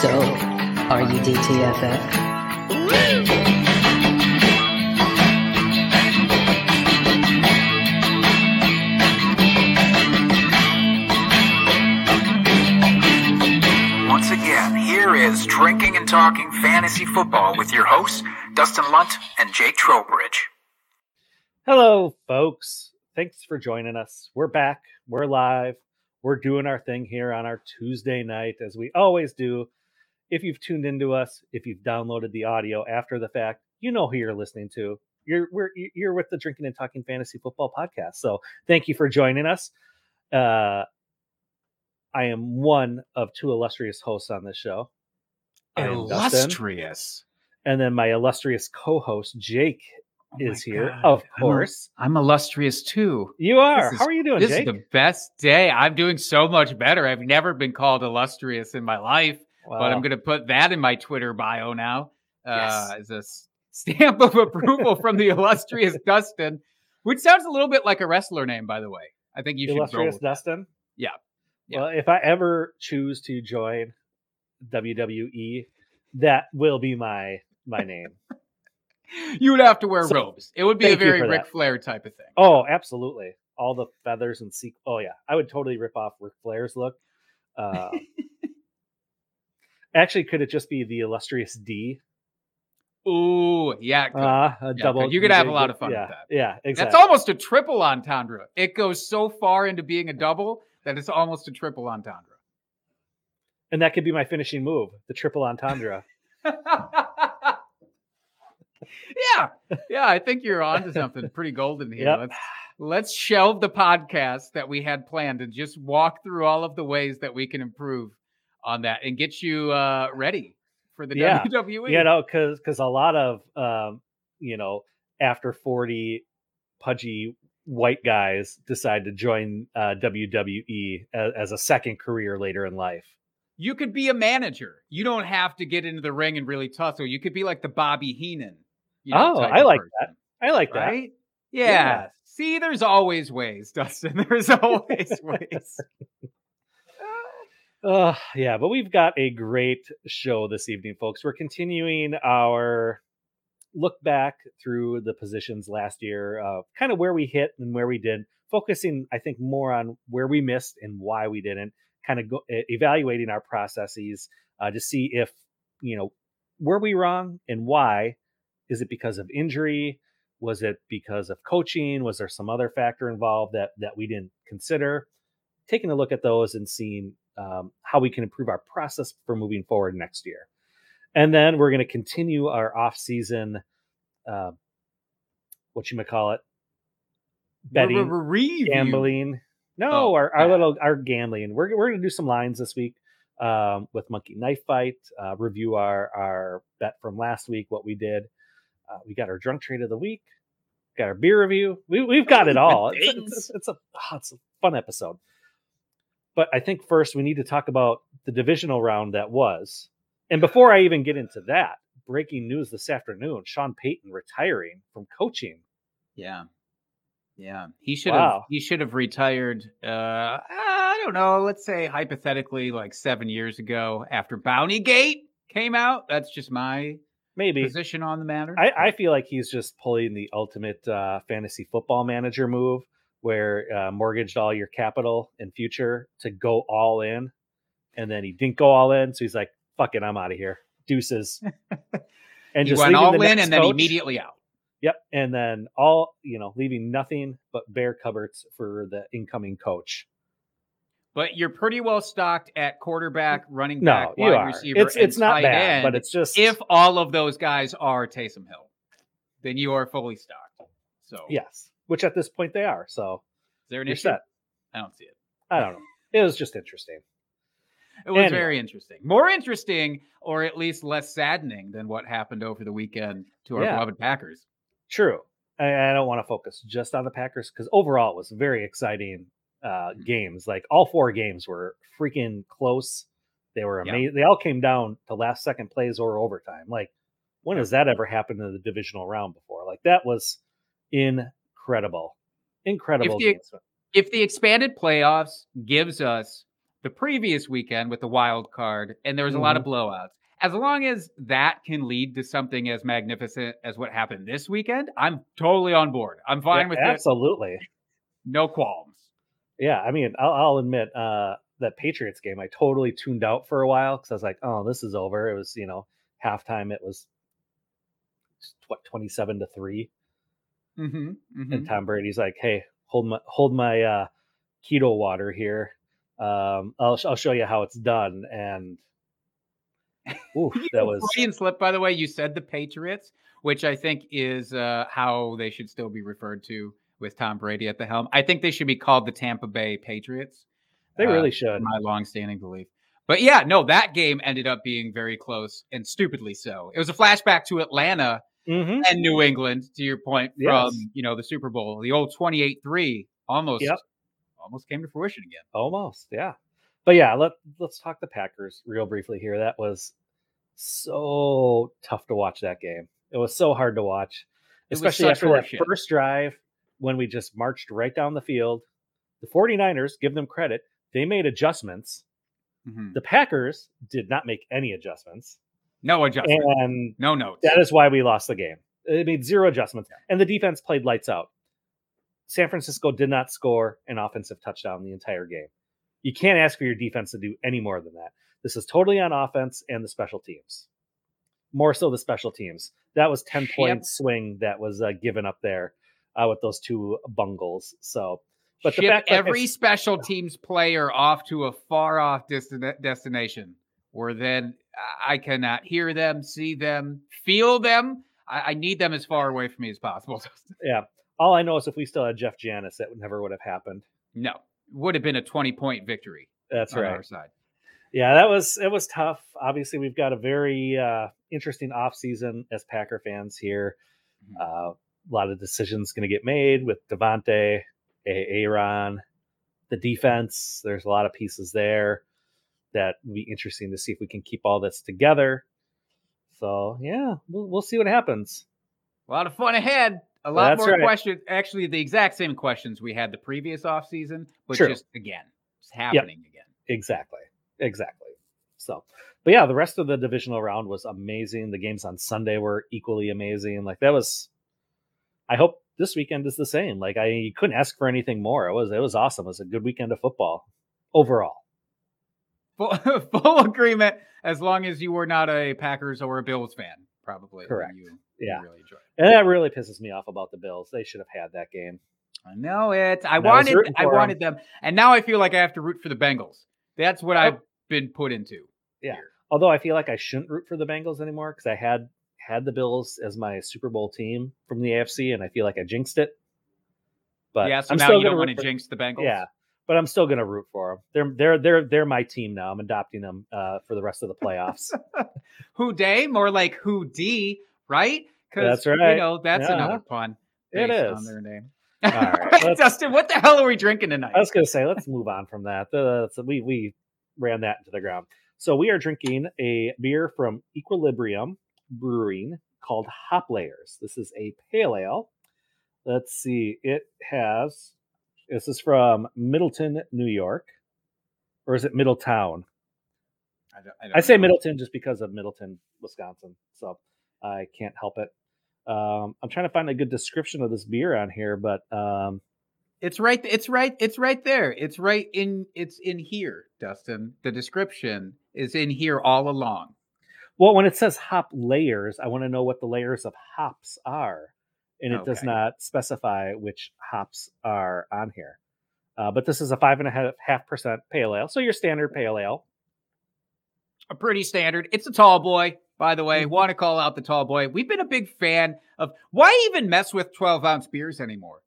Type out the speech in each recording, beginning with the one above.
So, are you DTFF? Once again, here is Drinking and Talking Fantasy Football with your hosts, Dustin Lunt and Jake Trowbridge. Hello, folks. Thanks for joining us. We're back. We're live. We're doing our thing here on our Tuesday night, as we always do. If you've tuned into us, if you've downloaded the audio after the fact, you know who you're listening to. You're we're, you're with the Drinking and Talking Fantasy Football podcast. So thank you for joining us. Uh, I am one of two illustrious hosts on this show. Dustin, Illustrious. and then my illustrious co-host Jake Oh is here, God. of I'm course. I'm illustrious too. You are. This How is- are you doing, This Jake? is the best day. I'm doing so much better. I've never been called illustrious in my life, but I'm going to put that in my Twitter bio now uh, Yes. as a stamp of approval from the illustrious Dustin, which sounds a little bit like a wrestler name, by the way. I think you should go illustrious. Dustin. Yeah. Yeah. Well, if I ever choose to join WWE, that will be my my name. You would have to wear So, robes. It would be a very Ric that. Flair type of thing. Oh, absolutely. All the feathers and sequ- Oh yeah, I would totally rip off Ric Flair's look. Uh, actually, could it just be the illustrious D? Ooh, yeah. Uh, a Yeah, double. you could have a lot of fun with yeah, that. Yeah, exactly. That's almost a triple entendre. It goes so far into being a double that it's almost a triple entendre. and that could be my finishing move, the triple entendre. yeah, yeah, I think you're onto something pretty golden here. Yep. Let's let's shelve the podcast that we had planned and just walk through all of the ways that we can improve on that and get you uh, ready for the. Yeah. WWE. you know because because a lot of um you know after 40 pudgy white guys decide to join uh wwe as, as a second career later in life you could be a manager. You don't have to get into the ring and really tussle. You could be like the Bobby Heenan. you know, Oh, I like person. i like that? Yeah. Yeah. See, there's always ways, Dustin. There's always ways. Uh yeah but we've got a great show this evening folks. We're continuing our look back through the positions last year uh kind of where we hit and where we didn't. focusing i think more on where we missed and why we didn't kind of go, evaluating our processes uh, to see if you know were we wrong and why? Is it because of injury? Was it because of coaching? Was there some other factor involved that that we didn't consider? Taking a look at those and seeing um, how we can improve our process for moving forward next year and then we're going to continue our off-season uh, what you might call it betting Review. gambling. No, Oh, our, our yeah. little our gambling. We're we're gonna do some lines this week um, with Monkey Knife Fight. Uh, review our our bet from last week, what we did. Uh, we got our drunk trade of the week. Got our beer review. We we've got it all. It's, it's, it's a oh, it's a fun episode. But I think first we need to talk about the divisional round that was. And before I even get into that, breaking news this afternoon: Sean Payton retiring from coaching. Yeah. Yeah. He should Wow. have he should have retired uh I don't know, let's say hypothetically like 7 years ago after Bounty Gate came out. That's just my Maybe position on the matter. I, I feel like he's just pulling the ultimate uh, fantasy football manager move where uh, mortgaged all your capital and future to go all in. And then he didn't go all in. So he's like, fuck it, I'm out of here. Deuces. And he just went all in and then coach- immediately out. Yep. And then all, you know, leaving nothing but bare cupboards for the incoming coach. But you're pretty well stocked at quarterback, running No, back, you wide receiver, It's and it's not tight bad, end. but it's just if all of those guys are Taysom Hill, then you are fully stocked. So yes, which at this point they are. So is there an issue? set. I don't see it. I don't know. It was just interesting. It was Anyway. very interesting. More interesting, or at least less saddening than what happened over the weekend to our Yeah. beloved Packers. True. I, I don't want to focus just on the Packers because overall it was very exciting uh, Mm-hmm. games. Like all four games were freaking close. They were Yeah. amazing. They all came down to last second plays or overtime. Like when has that ever happened in the divisional round before? Like that was incredible, incredible. the- If the expanded playoffs gives us the previous weekend with the wild card, and there was a lot of Mm-hmm. blowouts. As long as that can lead to something as magnificent as what happened this weekend, I'm totally on board. I'm fine Yeah, with it. absolutely. No qualms. Yeah, I mean, I'll, I'll admit uh, that Patriots game, I totally tuned out for a while because I was like, "Oh, this is over." It was, you know, halftime. It was what twenty-seven to 3 Mm-hmm, and Tom Brady's like, "Hey, hold my hold my uh, keto water here. Um, I'll I'll show you how it's done." And ooh, that was Freudian slip, by the way. You said the Patriots, which I think is uh, how they should still be referred to with Tom Brady at the helm. I think they should be called the Tampa Bay Patriots. they uh, really should. my longstanding belief. But yeah, no, that game ended up being very close and stupidly so. It was a flashback to Atlanta hmm and New England, to your point, Yes. from you know the Super Bowl, the old twenty-eight-three, almost, Yep. almost came to fruition again. Almost, yeah. But yeah, let let's talk the Packers real briefly here. That was so tough to watch that game. It was so hard to watch, especially after that first drive when we just marched right down the field. The 49ers, give them credit, they made adjustments. Mhm. The Packers did not make any adjustments. No adjustment, And no notes. that is why we lost the game. It made zero adjustments, and the defense played lights out. San Francisco did not score an offensive touchdown the entire game. You can't ask for your defense to do any more than that. This is totally on offense and the special teams. More so the special teams. That was 10 point Yep. swing that was uh, given up there uh, with those two bungles. So, but the fact every special teams player off to a far off destination where then I cannot hear them, see them, feel them. I, I need them as far away from me as possible. yeah, all I know is if we still had Jeff Janis, that would never would have happened. no, would have been a 20 point victory That's on right. our side. Yeah, that was it was tough. Obviously, we've got a very uh, interesting off season as Packer fans here. Mhm. Uh, a lot of decisions going to get made with Davante, A- Aaron, the defense. There's a lot of pieces there that will be interesting to see if we can keep all this together. So yeah, we'll, we'll see what happens. A lot of fun ahead. A lot That's more right. questions. Actually, the exact same questions we had the previous offseason, but True. just again, it's happening again. Exactly. Exactly. So, but yeah, the rest of the divisional round was amazing. The games on Sunday were equally amazing. Like that was I hope this weekend is the same. Like I you couldn't ask for anything more. It was it was awesome. It was a good weekend of football overall. Full, full agreement as long as you were not a Packers or a Bills fan, probably. Correct. You, you Yeah. really enjoyed it. And that really pisses me off about the Bills. They should have had that game. I know it. I And wanted rooting I wanted them. And now I feel like I have to root for the Bengals. That's what Oh. I've been put into. Yeah. here. Although I feel like I shouldn't root for the Bengals anymore because I had had the Bills as my Super Bowl team from the AFC and I feel like I jinxed it. But yeah, so I'm now still you don't want to for- jinx the Bengals. Yeah, but I'm still gonna root for them. They're they're they're they're my team now. I'm adopting them uh, for the rest of the playoffs. Who Dey? More like who D, right? That's right. You know, that's Yeah. another pun. It based on their name. All right, Dustin, what the hell are we drinking tonight? I was gonna say let's move on from that. Uh, so we we ran that into the ground. So we are drinking a beer from Equilibrium Brewing called Hop Layers. This is a pale ale. Let's see. It has. This is from Middleton, New York, or is it Middletown? I, don't- don't I say know. Middleton just because of Middleton, Wisconsin. So I can't help it. Um, I'm trying to find a good description of this beer on here, but um, It's right. It's right. It's right there. It's right in. It's in here, Dustin. The description is in here all along. well, when it says hop layers, I want to know what the layers of hops are, and it does not specify which hops are on here. Uh, but this is a five and a half half percent pale ale, so your standard pale ale. A pretty standard. It's a tall boy, by the way. Mhm. Want to call out the tall boy. We've been a big fan of. Why even mess with twelve ounce beers anymore?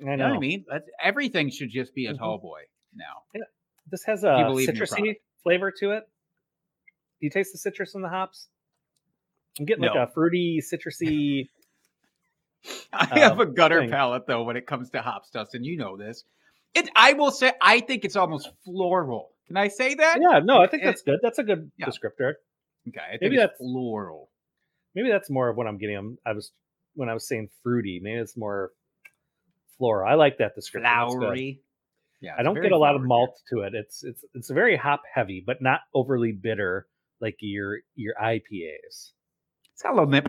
I You know know what I mean? That's, everything should just be a Mhm. tall boy now. Yeah. this has a believe in your citrusy flavor to it. Do you taste the citrus in the hops? I'm getting like a fruity, citrusy. I have uh, a gutter thing. palate though when it comes to hops, Dustin. You know this. It. I will say. I think it's almost floral. Can I say that? Yeah, no, I think It- that's good. That's a good Yeah. descriptor. Okay. I think Maybe that's- floral. Maybe that's more of what I'm getting. I'm- was when I was saying fruity. Maybe it's more floral. I like that description. Flowery. Yeah, I don't get a lot of malt to it. It's it's it's very hop heavy, but not overly bitter like your your IPAs. It's got a little nip,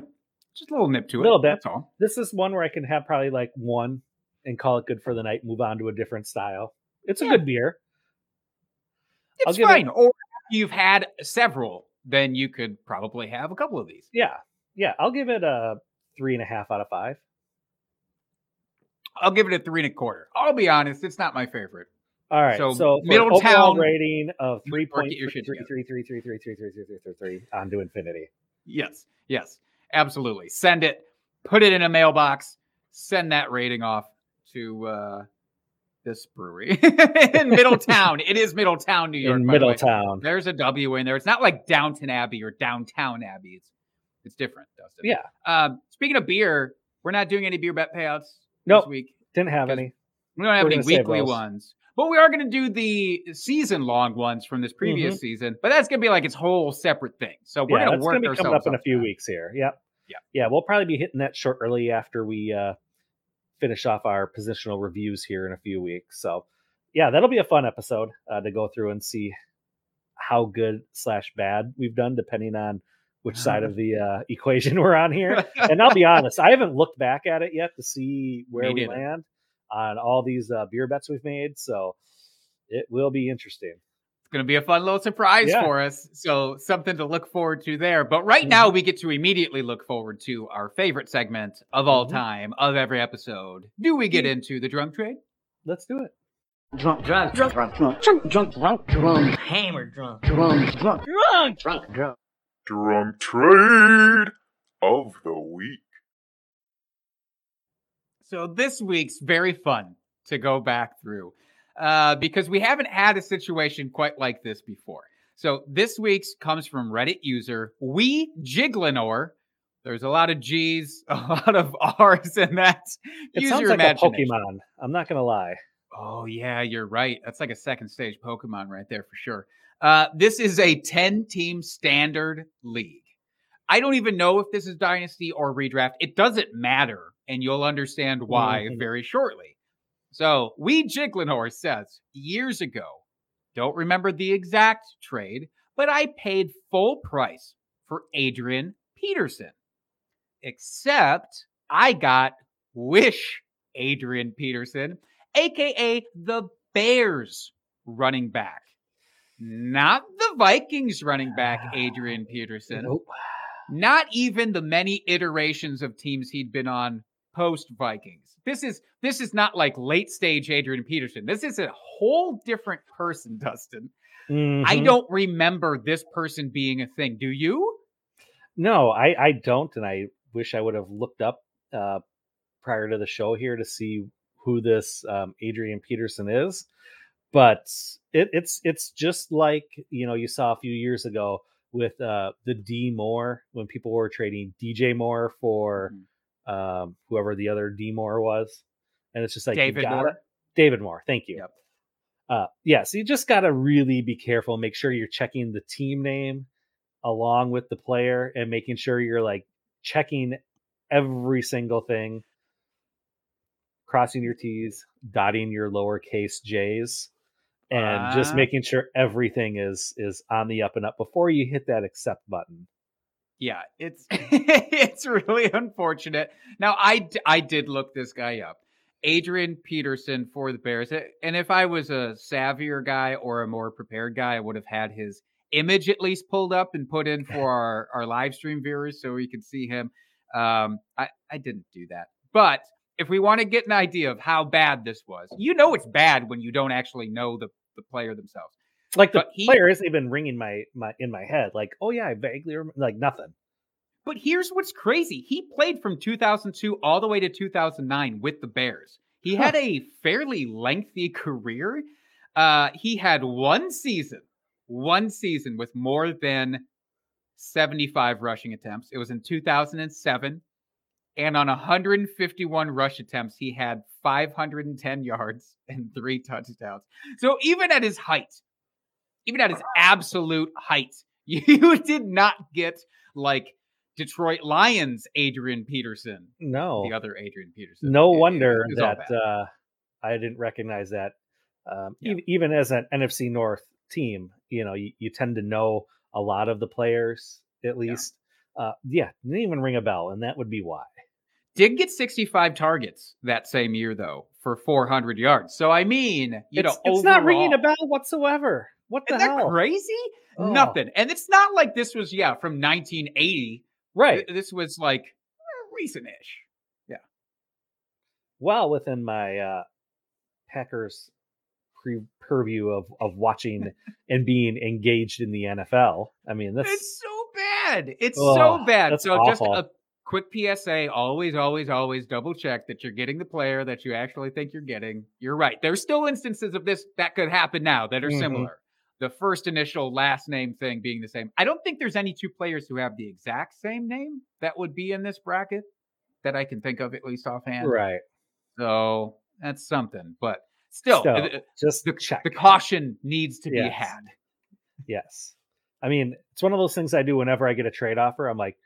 just a little nip to it. A little bit. That's all. This is one where I can have probably like one and call it good for the night, move on to a different style. It's a Yeah. good beer. It's give it- fine. Or if you've had several, then you could probably have a couple of these. Yeah. Yeah. I'll give it a three and a half out of five. I'll give it a three and a quarter. I'll be honest, it's not my favorite. All right. So, So, Middletown- rating of three point three shit three together. three three three three three three three three three three on to infinity. Yes, yes, absolutely. Send it, put it in a mailbox, send that rating off to uh this brewery in Middletown. it is Middletown, New York. In by the. Middletown. There's a W in there. It's not like Downton Abbey or Downtown Abbey. It's it's different, Dustin. Yeah. Um, speaking of beer, we're not doing any beer bet payouts Nope. this week. Didn't have any. We don't have We're any weekly ones, but we are going to do the season long ones from this previous Mm-hmm. season. But that's going to be like its whole separate thing. So we're yeah, going to work gonna be coming up in a few that. weeks here. Yep. Yeah. Yeah, we'll probably be hitting that shortly after we uh finish off our positional reviews here in a few weeks. So yeah, that'll be a fun episode uh, to go through and see how good slash bad we've done, depending on which side of the uh, equation we're on here. and I'll be honest, I haven't looked back at it yet to see where Me we land on all these uh, beer bets we've made. So it will be interesting. It's going to be a fun little surprise Yeah. for us. So something to look forward to there. But right Mm-hmm. now, we get to immediately look forward to our favorite segment of all Mhm. time of every episode. Do we get into the drunk trade? Let's do it. drunk, drunk, drunk, drunk, drunk, drunk, drunk, drunk, drunk, hammer drunk, drunk, drunk, drunk, drunk, drunk. Drunk trade of the week. So this week's very fun to go back through uh, because we haven't had a situation quite like this before. So this week's comes from Reddit user We Jiglinor. There's a lot of G's, a lot of R's in that. It Use sounds your like a Pokemon. I'm not gonna lie. Oh yeah, you're right. That's like a second stage Pokemon right there for sure. Uh, this is a 10 team standard league. I don't even know if this is dynasty or redraft. It doesn't matter, and you'll understand why Mhm. very shortly. So, we Jiglinor says years ago, don't remember the exact trade, but I paid full price for Adrian Peterson. Except I got Wish Adrian Peterson, aka the Bears running back. Not the Vikings running back, Adrian Peterson. Nope. Not even the many iterations of teams he'd been on post Vikings. This is this is not like late stage Adrian Peterson. This is a whole different person, Dustin. I Mhm. don't remember this person being a thing. Do you? No, I I don't, and I wish I would have looked up uh, prior to the show here to see who this um, Adrian Peterson is. But it, it's it's just like you know you saw a few years ago with uh, the D Moore when people were trading DJ Moore for Mm-hmm. Um, whoever the other D Moore was, and it's just like David gotta- Moore? David Moore, thank you. Yep. Uh, yeah, so you just got to really be careful. Make sure you're checking the team name along with the player and making sure you're like checking every single thing, crossing your T's, dotting your lowercase J's, and just Ah. making sure everything is is on the up and up before you hit that accept button. Yeah, it's it's really unfortunate. Now I I did look this guy up. Adrian Peterson for the Bears. And if I was a savvier guy or a more prepared guy, I would have had his image at least pulled up and put in for our, our live stream viewers so we could see him. Um, I, I didn't do that. But if we want to get an idea of how bad this was, you know it's bad when you don't actually know the, the player themselves. Like the he- player isn't even ringing my my in my head. Like, oh yeah, I vaguely remember. Like nothing. But here's what's crazy. He played from 2002 all the way to 2009 with the Bears. He had a fairly lengthy career. Uh, he had one season, one season with more than 75 rushing attempts. It was in 2007. And on 151 rush attempts, he had 510 yards and three touchdowns. So even at his height, even at his absolute height, you did not get like Detroit Lions Adrian Peterson, No, the other Adrian Peterson. no It- wonder it that uh, I didn't recognize that Um, Yeah. ev- even as an NFC North team, you know, you, you tend to know a lot of the players at least. Uh, yeah, didn't even ring a bell, and that would be why. Did get 65 targets that same year though for 400 yards. So I mean, you it's, know, it's not ringing a bell whatsoever. What the Isn't that hell? crazy? Oh. Nothing. And it's not like this was yeah from 1980. Right. This was like eh, recent-ish. Yeah. Well within my uh, Packers pre- purview of of watching and being engaged in the NFL. I mean, that's It's so bad. It's Ugh, so bad. So just a quick PSA: always, always, always double check that you're getting the player that you actually think you're getting. You're right. There's still instances of this that could happen now that are Mhm. similar. The first initial last name thing being the same. I don't think there's any two players who have the exact same name that would be in this bracket that I can think of at least offhand. right. So that's something. But still, Still, the, Just the, check. the caution needs to be had. Yes. I mean, it's one of those things I do whenever I get a trade offer. I'm like,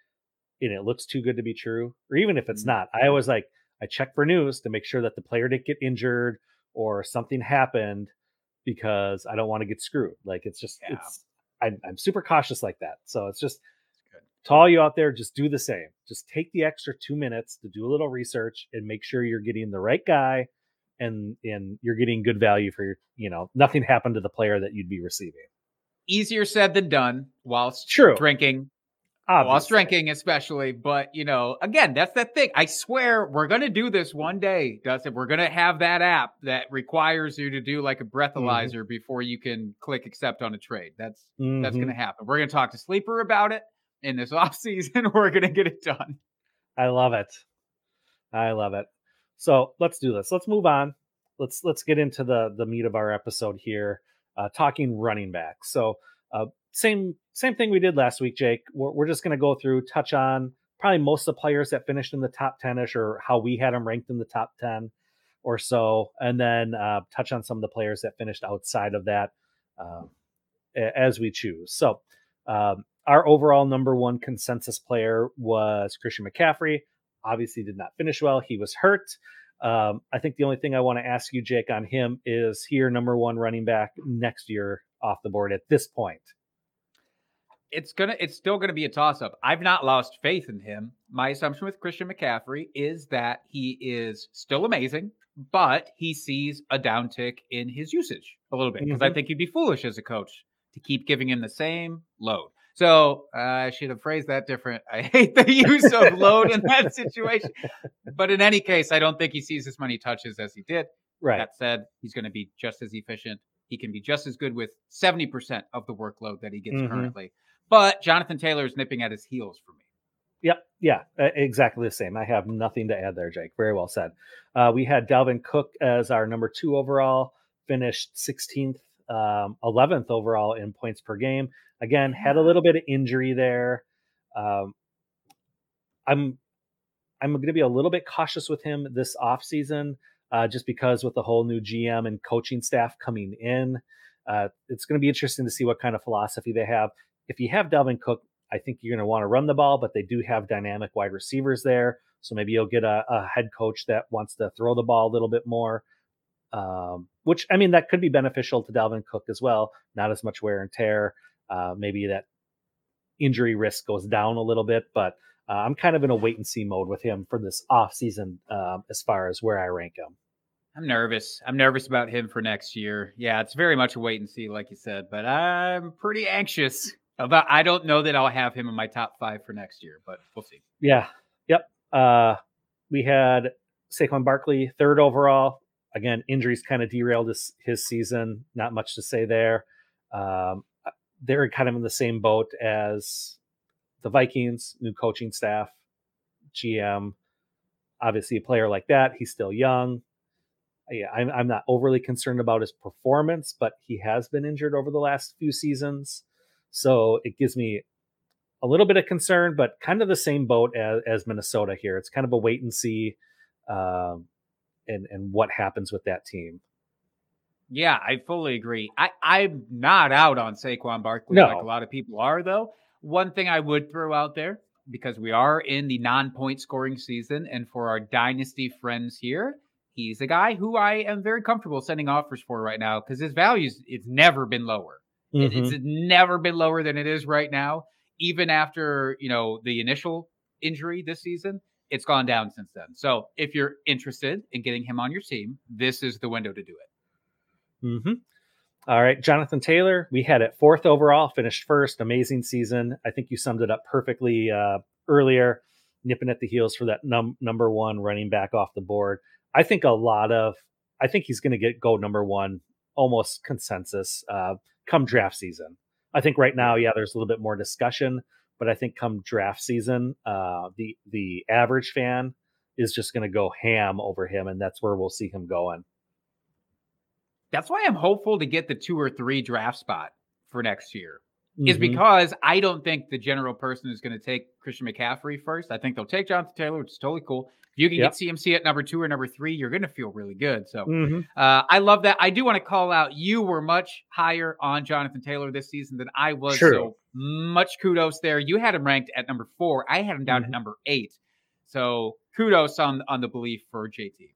and it looks too good to be true. Or even if it's Mhm. not, I always like, I check for news to make sure that the player didn't get injured or something happened because I don't want to get screwed. Like, it's just, Yeah. it's, I'm, I'm super cautious like that. So it's just, Good. to all you out there, just do the same. Just take the extra two minutes to do a little research and make sure you're getting the right guy and and you're getting good value for your, you know, nothing happened to the player that you'd be receiving. Easier said than done whilst True. drinking whilst Obviously. drinking especially but you know again that's the thing i swear we're gonna do this one day dustin we're gonna have that app that requires you to do like a breathalyzer before you can click accept on a trade that's that's Mhm. gonna happen we're gonna talk to sleeper about it in this off season we're gonna get it done I love it. I love it. So let's do this. Let's move on. Let's let's get into the the meat of our episode here, uh, talking running back. So uh, same same thing we did last week, Jake. We're, we're just going to go through, touch on probably most of the players that finished in the top ten ish, or how we had them ranked in the top ten or so, and then uh, touch on some of the players that finished outside of that a- as we choose. So um, our overall number one consensus player was Christian McCaffrey. Obviously, did not finish well. He was hurt. Um, I think the only thing I want to ask you, Jake, on him is he your number one running back next year off the board at this point. It's gonna it's still gonna be a toss up. I've not lost faith in him. My assumption with Christian McCaffrey is that he is still amazing, but he sees a downtick in his usage a little bit because I Mhm. think he'd be foolish as a coach to keep giving him the same load. So uh, I should have phrased that different. I hate the use of load in that situation, but in any case, I don't think he sees as many touches as he did. Right. That said, he's going to be just as efficient. He can be just as good with 70% of the workload that he gets Mhm. currently. But Jonathan Taylor is nipping at his heels for me. Yep. Yeah. Exactly the same. I have nothing to add there, Jake. Very well said. Uh, we had Dalvin Cook as our number two overall, finished 16th, um, 11th overall in points per game. Again, had a little bit of injury there. Um, I'm I'm going to be a little bit cautious with him this offseason, uh, just because with the whole new GM and coaching staff coming in, uh, it's going to be interesting to see what kind of philosophy they have. If you have Dalvin Cook, I think you're going to want to run the ball, but they do have dynamic wide receivers there. So maybe you'll get a, a head coach that wants to throw the ball a little bit more. Um, which I mean, that could be beneficial to Dalvin Cook as well. Not as much wear and tear. Uh, maybe that injury risk goes down a little bit, but uh, I'm kind of in a wait and see mode with him for this off season um, as far as where I rank him. I'm nervous. I'm nervous about him for next year. Yeah, it's very much a wait and see, like you said, but I'm pretty anxious about. I don't know that I'll have him in my top five for next year, but we'll see. Yeah. Yep. Uh, we had Saquon Barkley third overall. Again, injuries kind of derailed his, his season. Not much to say there. Um, they're kind of in the same boat as the Vikings, new coaching staff, GM. Obviously, a player like that, he's still young. Yeah, I'm, I'm not overly concerned about his performance, but he has been injured over the last few seasons. So it gives me a little bit of concern, but kind of the same boat as, as Minnesota here. It's kind of a wait and see, um, and and what happens with that team. Yeah, I fully agree. I, I'm not out on Saquon Barkley No. like a lot of people are, though. One thing I would throw out there, because we are in the non point scoring season, and for our dynasty friends here, he's a guy who I am very comfortable sending offers for right now because his values it's never been lower. It- Mhm. It's never been lower than it is right now. Even after you know the initial injury this season, it's gone down since then. So if you're interested in getting him on your team, this is the window to do it. Mm-hmm. All right, Jonathan Taylor, we had it fourth overall, finished first. Amazing season. I think you summed it up perfectly uh, earlier, nipping at the heels for that num- number one running back off the board. I think a lot of, I think he's going to get go number one, almost consensus uh, come draft season. I think right now, yeah, there's a little bit more discussion, but I think come draft season, uh, the the average fan is just going to go ham over him, and that's where we'll see him going. That's why I'm hopeful to get the two or three draft spot for next year. Is Mhm. because I don't think the general person is going to take Christian McCaffrey first. I think they'll take Jonathan Taylor, which is totally cool. If you can Yep. get CMC at number two or number three, you're going to feel really good. So Mhm. uh, I love that. I do want to call out you were much higher on Jonathan Taylor this season than I was. True. So much kudos there. You had him ranked at number four. I had him down Mhm. at number eight. So kudos on on the belief for JT.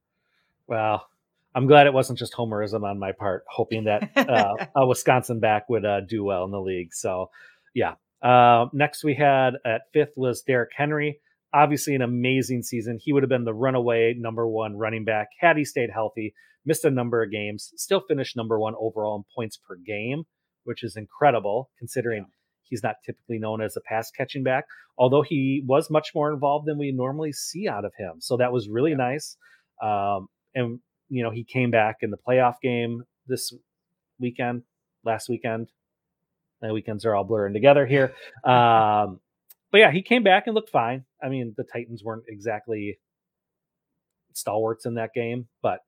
Well, I'm glad it wasn't just homerism on my part, hoping that uh, a Wisconsin back would uh, do well in the league. So, yeah. Uh, next, we had at fifth was Derrick Henry. Obviously, an amazing season. He would have been the runaway number one running back had he stayed healthy. Missed a number of games, still finished number one overall in points per game, which is incredible considering he's not typically known as a pass catching back. Although he was much more involved than we normally see out of him, so that was really nice. Um, and you know he came back in the playoff game this weekend last weekend the weekends are all blurring together here um but yeah he came back and looked fine i mean the titans weren't exactly stalwarts in that game but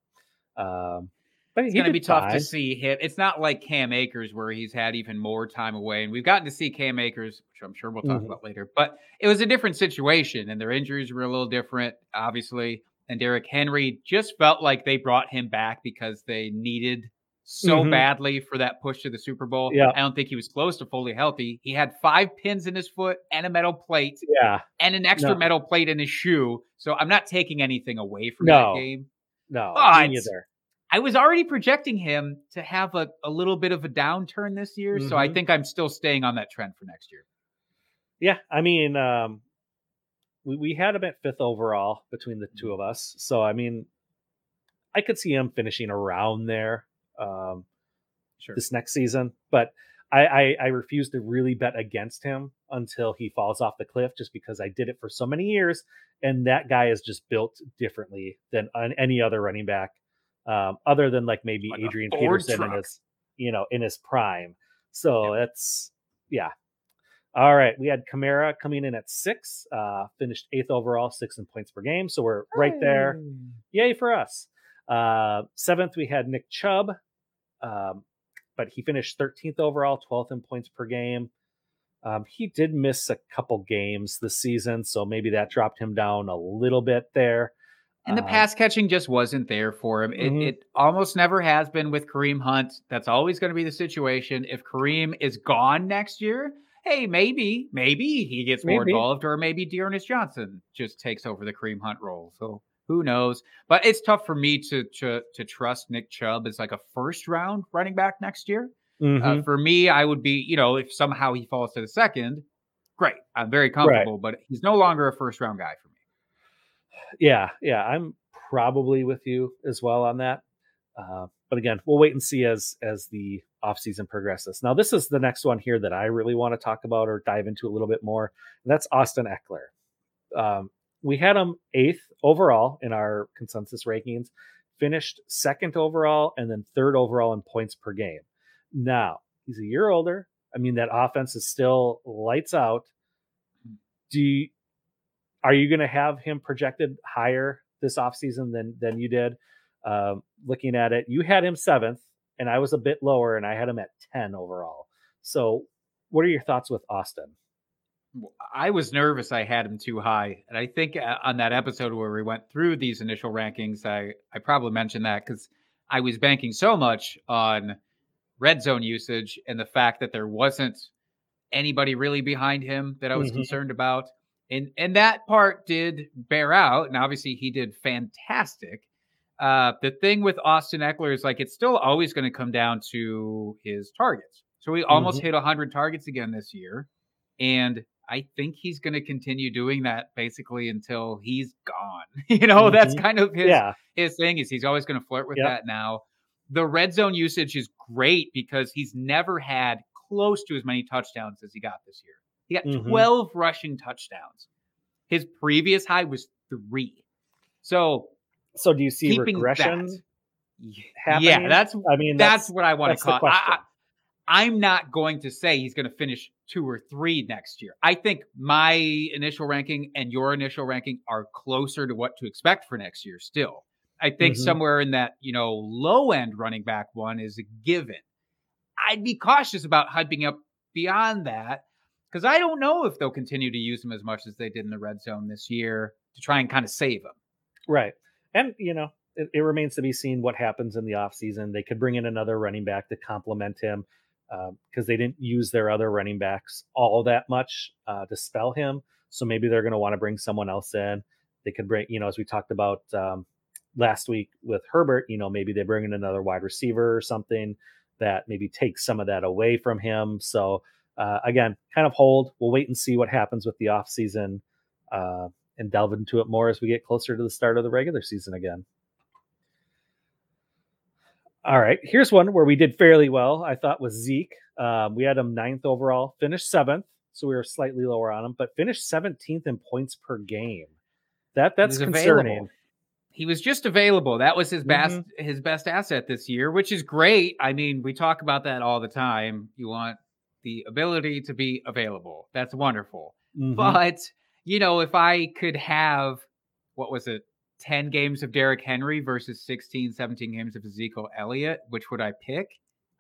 um but It's going to be tough fine. to see him. It's not like Cam Akers where he's had even more time away, and we've gotten to see Cam Akers, which I'm sure we'll talk Mhm. about later. But it was a different situation, and their injuries were a little different, obviously. And Derrick Henry just felt like they brought him back because they needed so Mhm. badly for that push to the Super Bowl. Yeah. I don't think he was close to fully healthy. He had five pins in his foot and a metal plate yeah and an extra No. metal plate in his shoe. So I'm not taking anything away from No. that game. no But- me neither. I was already projecting him to have a, a little bit of a downturn this year. So I Mhm. think I'm still staying on that trend for next year. Yeah, I mean, um, we we had him at fifth overall between the two of us, so I mean, I could see him finishing around there um, Sure. this next season. But I, I I refuse to really bet against him until he falls off the cliff, just because I did it for so many years, and that guy is just built differently than on any other running back, um, other than like maybe Like Adrian Peterson in his you know in his prime. So that's yeah. All right, we had Kamara coming in at six, uh, finished eighth overall, six in points per game. So we're right there. Yay for us. Uh, seventh, we had Nick Chubb, um, but he finished 13th overall, 12th in points per game. Um, he did miss a couple games this season, so maybe that dropped him down a little bit there. And the Um, pass catching just wasn't there for him. It, Mhm. it almost never has been with Kareem Hunt. That's always going to be the situation. If Kareem is gone next year, hey, maybe, maybe he gets more Maybe. involved, or maybe D'Ernest Johnson just takes over the Kareem Hunt role. So who knows? But it's tough for me to to to trust Nick Chubb as like a first round running back next year. mhm. Uh, for me, I would be, you know, if somehow he falls to the second, great. I'm very comfortable, but he's no longer a first round guy for me. yeah, yeah, I'm probably with you as well on that. Uh, but again, we'll wait and see as as the offseason progresses. Now, this is the next one here that I really want to talk about or dive into a little bit more. That's Austin Ekeler. Um, we had him eighth overall in our consensus rankings, finished second overall, and then third overall in points per game. Now, he's a year older. I mean, that offense is still lights out. Do you, are you going to have him projected higher this offseason than than you did? Um, looking at it, you had him seventh, and I was a bit lower, and I had him at ten overall. So, what are your thoughts with Austin? I was nervous I had him too high. And I think uh, on that episode where we went through these initial rankings, I, I probably mentioned that because I was banking so much on red zone usage and the fact that there wasn't anybody really behind him that I was Mhm. concerned about. And and that part did bear out. And obviously he did fantastic. Uh, the thing with Austin Ekeler is like it's still always going to come down to his targets. So he almost Mhm. hit 100 targets again this year, and I think he's going to continue doing that basically until he's gone. you know, that's Mhm. kind of his yeah, his thing is he's always going to flirt with Yep. that now. The red zone usage is great because he's never had close to as many touchdowns as he got this year. He got Mhm. 12 rushing touchdowns. His previous high was three. So so do you see regression? that. Yeah, happening? that's I mean, that's, that's, what I want to call it. I, I, I'm not going to say he's going to finish two or three next year. I think my initial ranking and your initial ranking are closer to what to expect for next year still. I think Mhm. somewhere in that, you know, low end running back one is a given. I'd be cautious about hyping up beyond that because I don't know if they'll continue to use him as much as they did in the red zone this year to try and kind of save him. Right. And, you know, it, it remains to be seen what happens in the offseason. They could bring in another running back to complement him because they didn't use their other running backs all that much uh, to spell him. So maybe they're going to want to bring someone else in. They could bring, you know, as we talked about um, last week with Herbert, you know, maybe they bring in another wide receiver or something that maybe takes some of that away from him. So, uh, again, kind of hold. We'll wait and see what happens with the offseason. Uh, and delve into it more as we get closer to the start of the regular season again. All right, here's one where we did fairly well. I thought was Zeke. Um, we had him ninth overall, finished seventh, so we were slightly lower on him, but finished 17th in points per game. That that's concerning. available. He was just available. That was his best his best asset this year, which is great. I mean, we talk about that all the time. You want the ability to be available. That's wonderful. Mhm. But, you know, if I could have what was it? 10 games of Derrick Henry versus 16, 17 games of Ezekiel Elliott, which would I pick?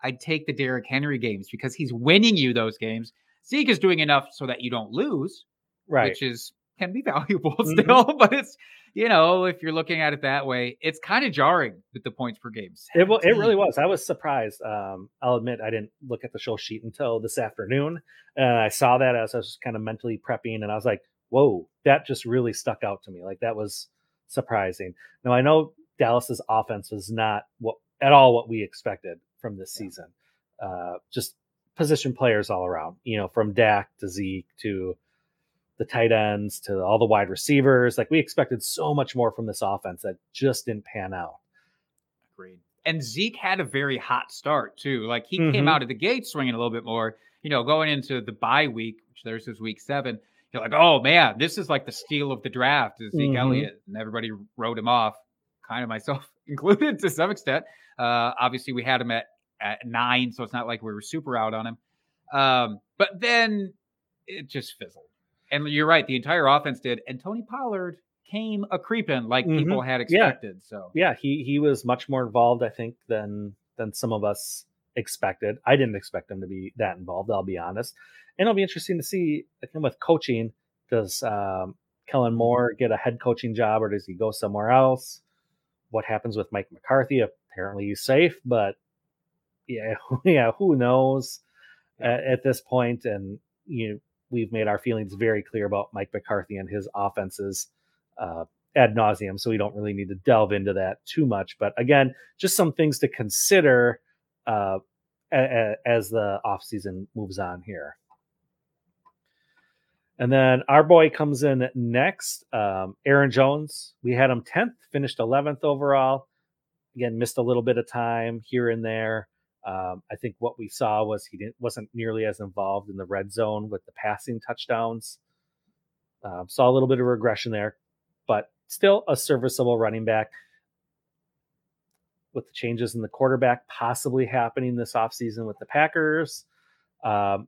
I'd take the Derrick Henry games because he's winning you those games. Zeke is doing enough so that you don't lose, right. which is can be valuable Mhm. still, but it's you know, if you're looking at it that way, it's kind of jarring with the points per game. It, wa- it really was. I was surprised. Um, I'll admit I didn't look at the show sheet until this afternoon, and I saw that as I was just kind of mentally prepping, and I was like, "Whoa, that just really stuck out to me. Like that was surprising." Now I know Dallas's offense was not what at all what we expected from this season. Uh, just position players all around. You know, from Dak to Zeke to the tight ends to all the wide receivers. Like we expected so much more from this offense that just didn't pan out. Agreed. And Zeke had a very hot start too. Like he came Mhm. out of the gate swinging a little bit more. You know, going into the bye week, which there's is week seven. You're like, oh man, this is like the steal of the draft is Zeke Mhm. Elliott, and everybody wrote him off, kind of myself included to some extent. Uh, obviously, we had him at at nine, so it's not like we were super out on him. Um, but then it just fizzled. And you're right, the entire offense did. And Tony Pollard came a creeping like Mhm. people had Yeah. expected. So yeah, he he was much more involved, I think, than than some of us expected. I didn't expect him to be that involved. I'll be honest, and it'll be interesting to see again with coaching. Does um, Kellen Moore get a head coaching job, or does he go somewhere else? What happens with Mike McCarthy? Apparently, he's safe, but yeah, yeah, who knows at, at this point? And you know, we've made our feelings very clear about Mike McCarthy and his offenses. Uh, ad nauseum, so we don't really need to delve into that too much. But again, just some things to consider uh, as the offseason moves on here. And then our boy comes in next, um, Aaron Jones. We had him 10th, finished 11th overall. Again, missed a little bit of time here and there. Um, I think what we saw was he didn't wasn't nearly as involved in the red zone with the passing touchdowns. Um, saw a little bit of regression there, but still a serviceable running back. With the changes in the quarterback possibly happening this offseason with the Packers, um,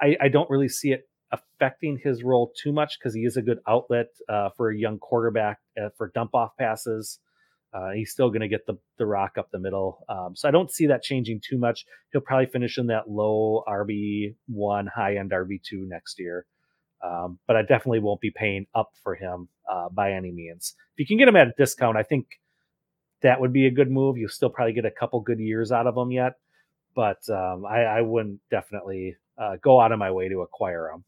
I, I don't really see it affecting his role too much because he is a good outlet uh, for a young quarterback uh, for dump off passes. Uh, he's still going to get the, the rock up the middle. Um, so I don't see that changing too much. He'll probably finish in that low RB1, high end RB2 next year. Um, but I definitely won't be paying up for him uh, by any means. If you can get him at a discount, I think that would be a good move. You'll still probably get a couple good years out of them yet, but um, I, I, wouldn't definitely uh, go out of my way to acquire them.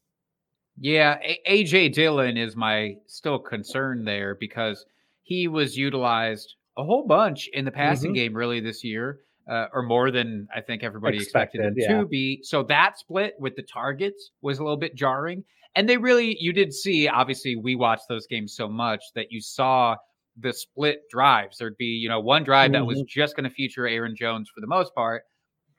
Yeah, A- AJ Dillon is my still concern there because he was utilized a whole bunch in the passing Mhm. game really this year, uh, or more than I think everybody expected, him yeah. to be. So that split with the targets was a little bit jarring. And they really, you did see, obviously, we watched those games so much that you saw the split drives. There'd be, you know, one drive that was just going to feature Aaron Jones for the most part,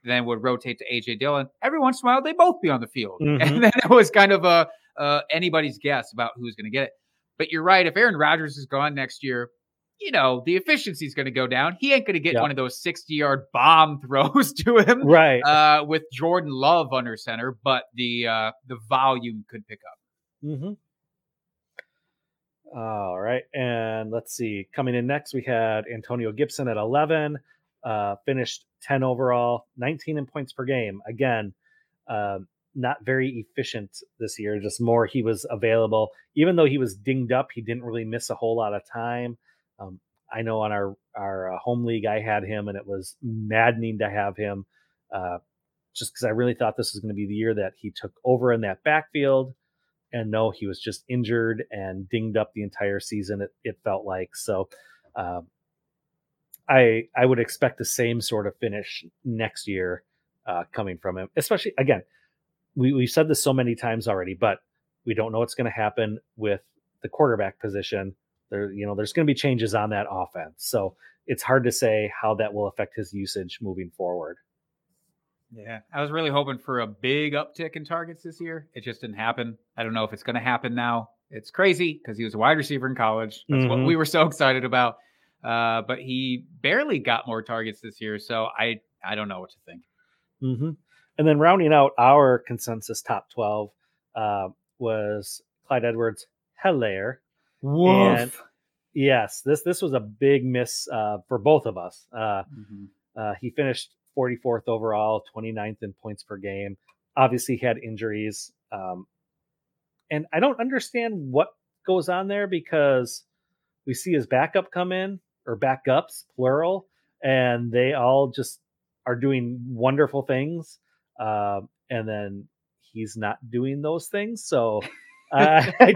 then would rotate to AJ Dillon. Every once in a while, they both be on the field. Mhm. And then it was kind of a uh, anybody's guess about who's going to get it. But you're right. If Aaron Rodgers is gone next year, you know, the efficiency is going to go down. He ain't going to get Yeah. one of those 60 yard bomb throws to him Right. uh, with Jordan Love under center, but the uh, the volume could pick up. Mm-hmm. All right, and let's see. Coming in next, we had Antonio Gibson at 11, uh, finished 10 overall, 19 in points per game. Again, um, not very efficient this year. Just more he was available. Even though he was dinged up, he didn't really miss a whole lot of time. Um, I know on our our uh, home league, I had him, and it was maddening to have him. Uh, just because I really thought this was going to be the year that he took over in that backfield and no, he was just injured and dinged up the entire season. It, it felt like so. Um, I I would expect the same sort of finish next year uh, coming from him. Especially again, we we've said this so many times already, but we don't know what's going to happen with the quarterback position. There, you know, there's going to be changes on that offense, so it's hard to say how that will affect his usage moving forward. Yeah, I was really hoping for a big uptick in targets this year. It just didn't happen. I don't know if it's going to happen now. It's crazy because he was a wide receiver in college. That's what Mhm. we were so excited about. Uh, but he barely got more targets this year, so I I don't know what to think. Mm-hmm. And then rounding out our consensus top 12 uh, was Clyde Edwards Helaire. And yes, this this was a big miss uh, for both of us. Uh, Mhm. uh, he finished 44th overall, 29th in points per game. Obviously, he had injuries. Um, and I don't understand what goes on there because we see his backup come in or backups, plural, and they all just are doing wonderful things. Um, and then he's not doing those things. So uh, I,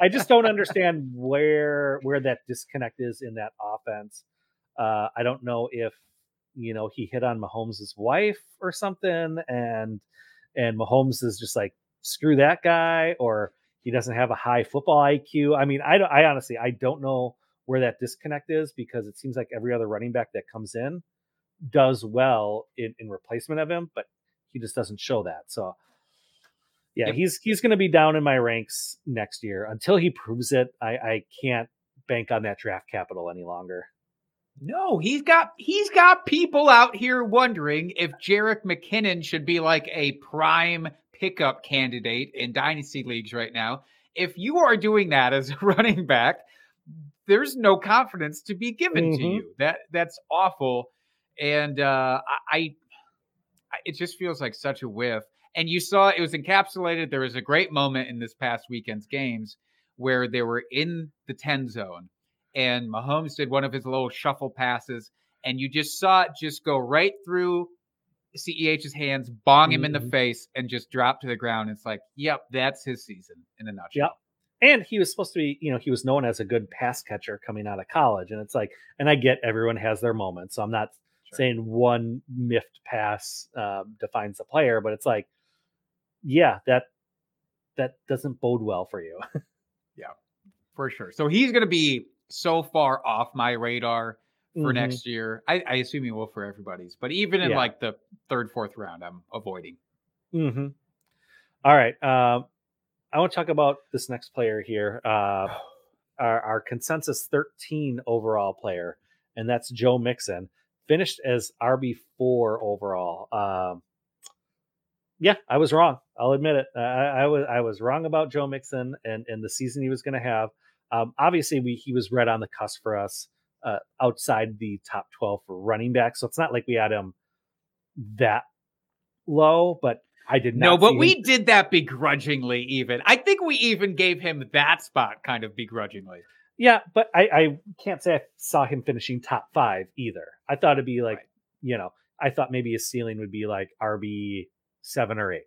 I just don't understand where where that disconnect is in that offense. Uh, I don't know if you know he hit on Mahomes' wife or something, and and Mahomes is just like screw that guy, or he doesn't have a high football IQ. I mean, I don't, I honestly I don't know where that disconnect is because it seems like every other running back that comes in does well in, in replacement of him, but he just doesn't show that. So yeah, Yep. he's he's going to be down in my ranks next year until he proves it. I I can't bank on that draft capital any longer. No, he's got he's got people out here wondering if Jerick McKinnon should be like a prime pickup candidate in dynasty leagues right now. If you are doing that as a running back, there's no confidence to be given to Mhm. you. That that's awful, and uh, I, I I- it just feels like such a whiff. And you saw it was encapsulated. There was a great moment in this past weekend's games where they were in the 10 zone and Mahomes did one of his little shuffle passes, and you just saw it just go right through CEH's hands, bong him in the Mhm. face, and just drop to the ground. It's like, yep, that's his season in a nutshell. Yep. And he was supposed to be, you know, he was known as a good pass catcher coming out of college. And it's like, and I get everyone has their moments. So I'm not Sure. saying one miffed pass um, defines a player, but it's like, yeah, that that doesn't bode well for you. Yeah, for sure. So he's going to be so far off my radar for Mhm. next year. I, I assume he will for everybody's, but even in Yeah. like the third, fourth round, I'm avoiding. Mm-hmm. All right. Um, I want to talk about this next player here. Uh, our, our consensus 13 overall player, and that's Joe Mixon. Finished as RB4 overall. Um, yeah, I was wrong. I'll admit it. I, I was I was wrong about Joe Mixon and, and the season he was going to have. Um, obviously, we he was right on the cusp for us uh, outside the top 12 for running back. So it's not like we had him that low, but I did not. No, but we did that begrudgingly, even. I think we even gave him that spot kind of begrudgingly. Yeah, but I, I can't say I saw him finishing top five either. I thought it'd be like, Right. you know, I thought maybe his ceiling would be like RB seven or eight.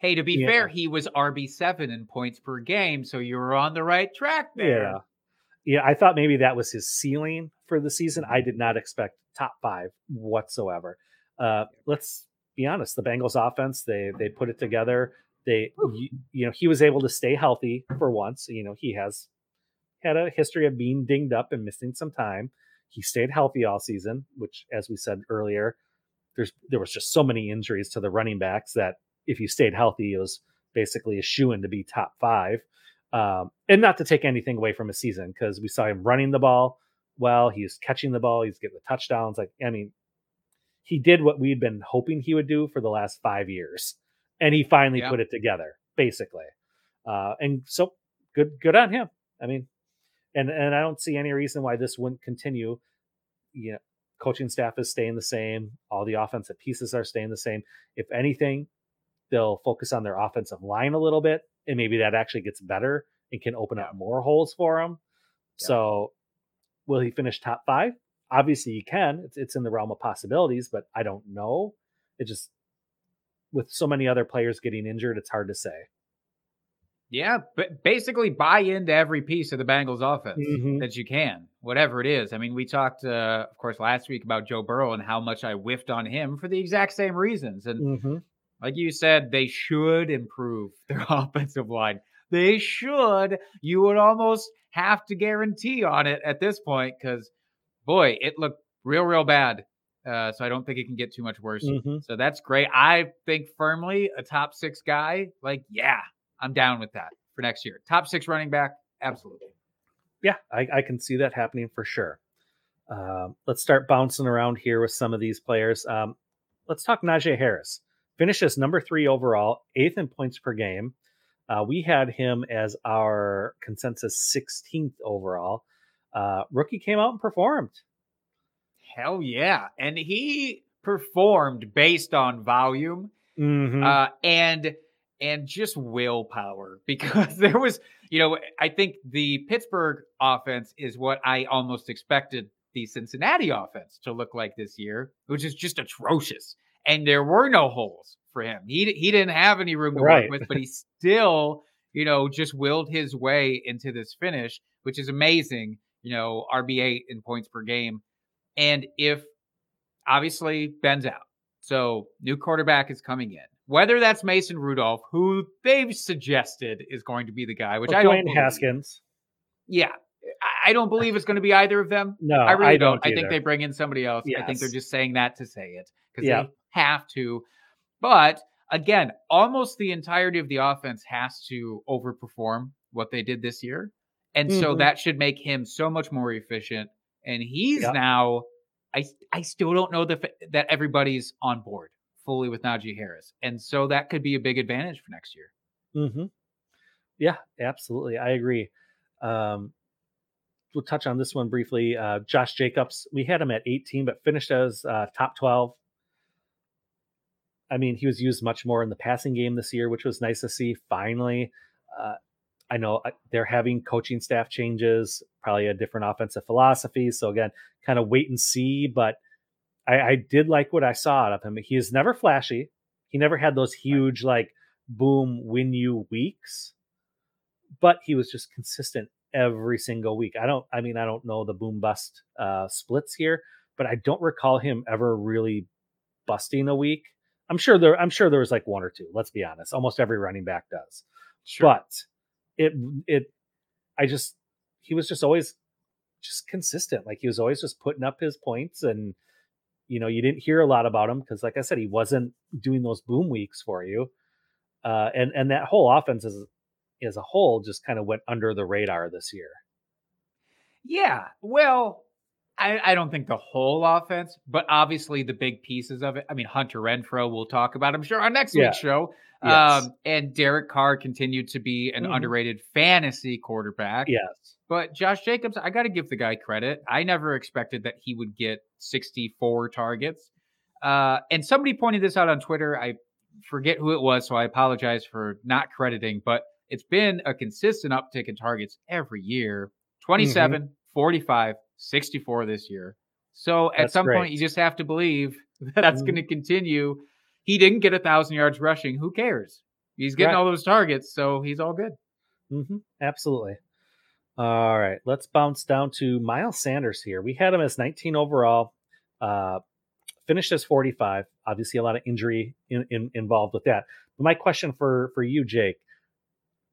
Hey, to be Yeah. fair, he was RB7 in points per game, so you were on the right track there. Yeah. yeah, I thought maybe that was his ceiling for the season. I did not expect top five whatsoever. Uh, let's be honest. The Bengals offense, they they put it together. They, you, you know, he was able to stay healthy for once. You know, he has had a history of being dinged up and missing some time. He stayed healthy all season, which, as we said earlier, there's there was just so many injuries to the running backs that if you stayed healthy, it was basically a shoe in to be top five. Um, and not to take anything away from his season because we saw him running the ball well, he's catching the ball, he's getting the touchdowns. Like, I mean, he did what we'd been hoping he would do for the last five years, and he finally Yeah. put it together, basically. Uh, and so good, good on him. I mean, and and I don't see any reason why this wouldn't continue. You know, coaching staff is staying the same. All the offensive pieces are staying the same. If anything, they'll focus on their offensive line a little bit, and maybe that actually gets better and can open up more holes for him. Yeah. So, will he finish top five? Obviously, he can. It's it's in the realm of possibilities, but I don't know. It just with so many other players getting injured, it's hard to say. Yeah, but basically buy into every piece of the Bengals offense Mhm. that you can, whatever it is. I mean, we talked, uh, of course, last week about Joe Burrow and how much I whiffed on him for the exact same reasons. And Mhm. Like you said, they should improve their offensive line. They should. You would almost have to guarantee on it at this point because, boy, it looked real, real bad. Uh, so I don't think it can get too much worse. Mhm. So that's great. I think firmly a top six guy. Like, yeah, I'm down with that for next year. Top six running back, absolutely. yeah, I, I can see that happening for sure. Um, let's start bouncing around here with some of these players. Um, let's talk Najee Harris. Finishes number three overall, eighth in points per game. Uh, we had him as our consensus 16th overall. Uh, rookie came out and performed. Hell yeah. And he performed based on volume Mhm. uh, and and just willpower because there was, you know, I think the Pittsburgh offense is what I almost expected the Cincinnati offense to look like this year, which is just atrocious. And there were no holes for him. He he didn't have any room to Right. work with, but he still, you know, just willed his way into this finish, which is amazing. You know, RB8 in points per game. And if obviously Ben's out. So new quarterback is coming in. Whether that's Mason Rudolph, who they've suggested is going to be the guy, which Well, I don't Dwayne believe. Haskins. Yeah. I- don't believe it's going to be either of them. No, I really I don't. don't I think they bring in somebody else. I think they're just saying that to say it because Yeah. they have to. But again, almost the entirety of the offense has to overperform what they did this year. And so Mhm. that should make him so much more efficient. And he's Yep. now, I, I still don't know that, that everybody's on board fully with Najee Harris. And so that could be a big advantage for next year. Mm-hmm. Yeah, absolutely. I agree. Um, we'll touch on this one briefly. Uh, Josh Jacobs, we had him at 18, but finished as uh, top 12. I mean, he was used much more in the passing game this year, which was nice to see. Finally, uh, I know uh, they're having coaching staff changes, probably a different offensive philosophy. So again, kind of wait and see. But I, I did like what I saw out of him. He is never flashy. He never had those huge like boom win you weeks, but he was just consistent every single week. I don't. I mean, I don't know the boom bust uh, splits here, but I don't recall him ever really busting a week. I'm sure there. I'm sure there was like one or two. Let's be honest. Almost every running back does. Sure. But it it I just he was just always just consistent. Like he was always just putting up his points and you know, you didn't hear a lot about him because like I said, he wasn't doing those boom weeks for you. Uh and and that whole offense as as a whole just kind of went under the radar this year. Yeah. Well, I, I don't think the whole offense, but obviously the big pieces of it. I mean, Hunter Renfrow, we'll talk about, I'm sure, on next Yeah. week's show. Yes. Um, and Derek Carr continued to be an Mhm. underrated fantasy quarterback. Yes. But Josh Jacobs, I got to give the guy credit. I never expected that he would get 64 targets. Uh, and somebody pointed this out on Twitter. I forget who it was, so I apologize for not crediting, but it's been a consistent uptick in targets every year 27, 45, 64 this year. So at That's some great. point, you just have to believe that that's going to continue. He didn't get a thousand yards rushing. Who cares? He's getting Right. all those targets, so he's all good. hmm Absolutely. All right, let's bounce down to Miles Sanders here. We had him as 19 overall, uh, finished as 45. Obviously, a lot of injury in, in, involved with that. But my question for for you, Jake,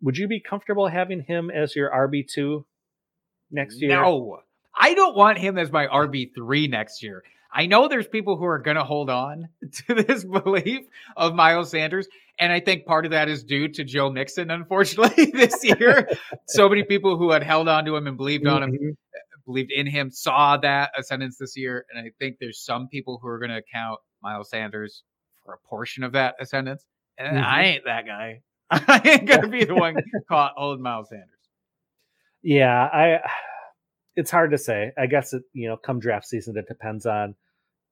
would you be comfortable having him as your RB two next year? No, I don't want him as my RB three next year. I know there's people who are going to hold on to this belief of Miles Sanders. And I think part of that is due to Joe Mixon, unfortunately, this year. so many people who had held on to him and believed on him, Mhm. believed in him, saw that ascendance this year. And I think there's some people who are going to count Miles Sanders for a portion of that ascendance. And I ain't that guy. I ain't going to be the one caught old Miles Sanders. Yeah, I. It's hard to say. I guess it you know come draft season it depends on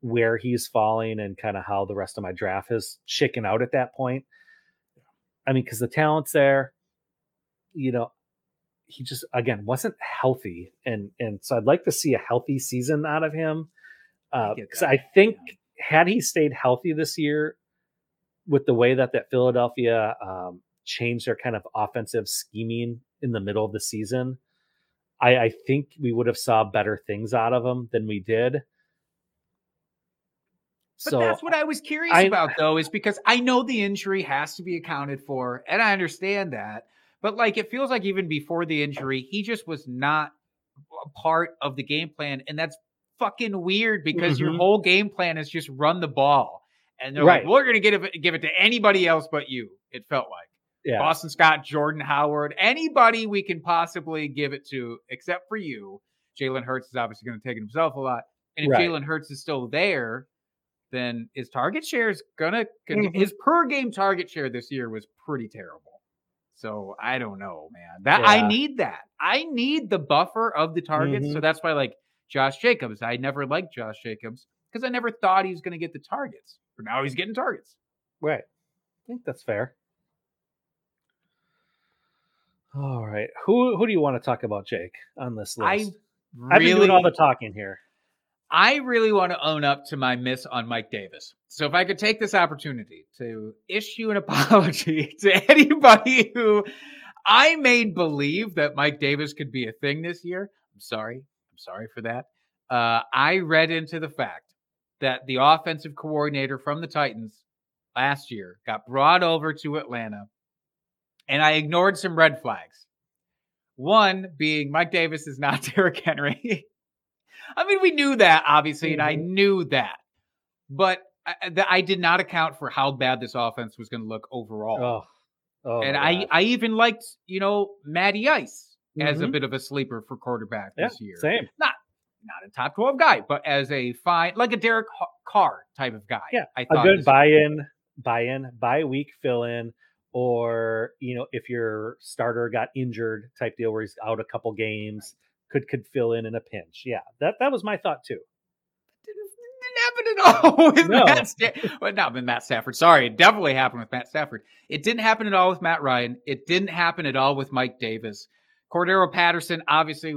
where he's falling and kind of how the rest of my draft has shaken out at that point. I mean, because the talent's there, you know, he just again wasn't healthy, and and so I'd like to see a healthy season out of him. Because that, I think had he stayed healthy this year, with the way that that Philadelphia um, changed their kind of offensive scheming in the middle of the season, I, I think we would have saw better things out of him than we did. But so that's what I was curious I- about, though, is because I know the injury has to be accounted for, and I understand that. But like, it feels like even before the injury, he just was not a part of the game plan, and that's fucking weird because your Mhm. whole game plan is just run the ball, and they're Right. like, "We're going to give it give it to anybody else but you." It felt like yeah, Boston Scott, Jordan Howard, anybody we can possibly give it to except for you. Jalen Hurts is obviously going to take it himself a lot. And if Right. Jalen Hurts is still there, then his target share is gonna Mhm. his per game target share this year was pretty terrible. So I don't know, man. That I need that. I need the buffer of the targets. So Mhm. that's why like Josh Jacobs, I never liked Josh Jacobs because I never thought he was gonna get the targets. But now he's getting targets. right. I think that's fair. All right, who who do you want to talk about, Jake, on this I list? I've been doing all the talking here. I really want to own up to my miss on Mike Davis. So if I could take this opportunity to issue an apology to anybody who I made believe that Mike Davis could be a thing this year, I'm sorry. I'm sorry for that. Uh, I read into the fact that the offensive coordinator from the Titans last year got brought over to Atlanta, and I ignored some red flags. One being Mike Davis is not Derrick Henry. I mean, we knew that obviously, and I knew that, but I, I did not account for how bad this offense was going to look overall. Oh, oh and I, I even liked, you know, Matty Ice as a Mhm. bit of a sleeper for quarterback yeah, this year. same. Not not a top twelve guy, but as a fine, like a Derek Ca- Carr type of guy. Yeah, I a thought good buy-in, buy-in, buy-week fill-in, or you know, if your starter got injured, type deal where he's out a couple games, could could fill in in a pinch. Yeah, that that was my thought too. didn't happen at all with No. Matt Stafford. Well, not with Matt Stafford. Sorry, it definitely happened with Matt Stafford. It didn't happen at all with Matt Ryan. It didn't happen at all with Mike Davis. Cordarrelle Patterson, obviously,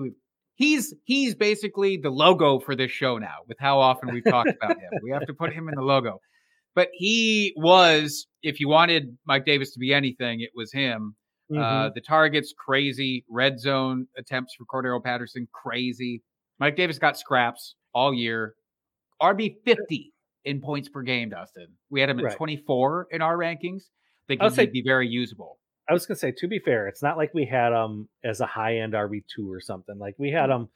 he's he's basically the logo for this show now. With how often we've talked about him, we have to put him in the logo. But he was, if you wanted Mike Davis to be anything, it was him. Mm-hmm. Uh, the targets crazy. Red zone attempts for Cordarrelle Patterson crazy. Mike Davis got scraps all year. RB fifty in points per game. Dustin, we had him at Right. twenty four in our rankings. I think would he'd say- be very usable. I was gonna say, to be fair, it's not like we had him as a high-end RB two or something. Like we had him,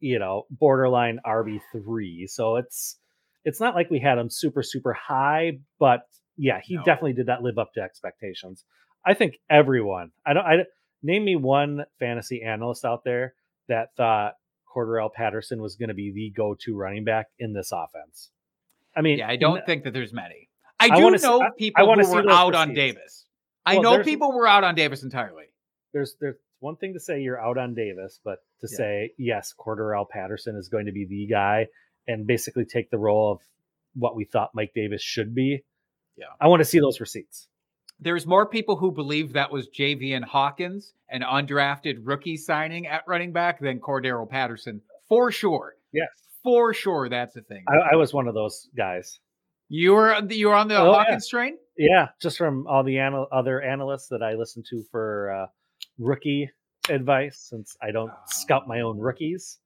you know, borderline RB three. So it's it's not like we had him super super high, but yeah, he No. definitely did not live up to expectations. I think everyone. I don't. I name me one fantasy analyst out there that thought Cordarrelle Patterson was going to be the go-to running back in this offense. I mean, Yeah, I don't think that there's many. I I do wanna see- know I- I who see were out on. Davis. I know people were out on Davis entirely. there's there's one thing to say you're out on Davis, but to Yeah. say yes, Cordarrelle Patterson is going to be the guy and basically take the role of what we thought Mike Davis should be. Yeah. I want to see those receipts. There's more people who believe that was Javian Hawkins, an undrafted rookie signing at running back, than Cordarrelle Patterson, for sure. Yes, For sure, that's a thing. I, I was one of those guys. You were you were on the Oh, yeah. Hawkins train. Yeah, just from all the anal- other analysts that I listen to for uh, rookie advice since I don't scout my own rookies.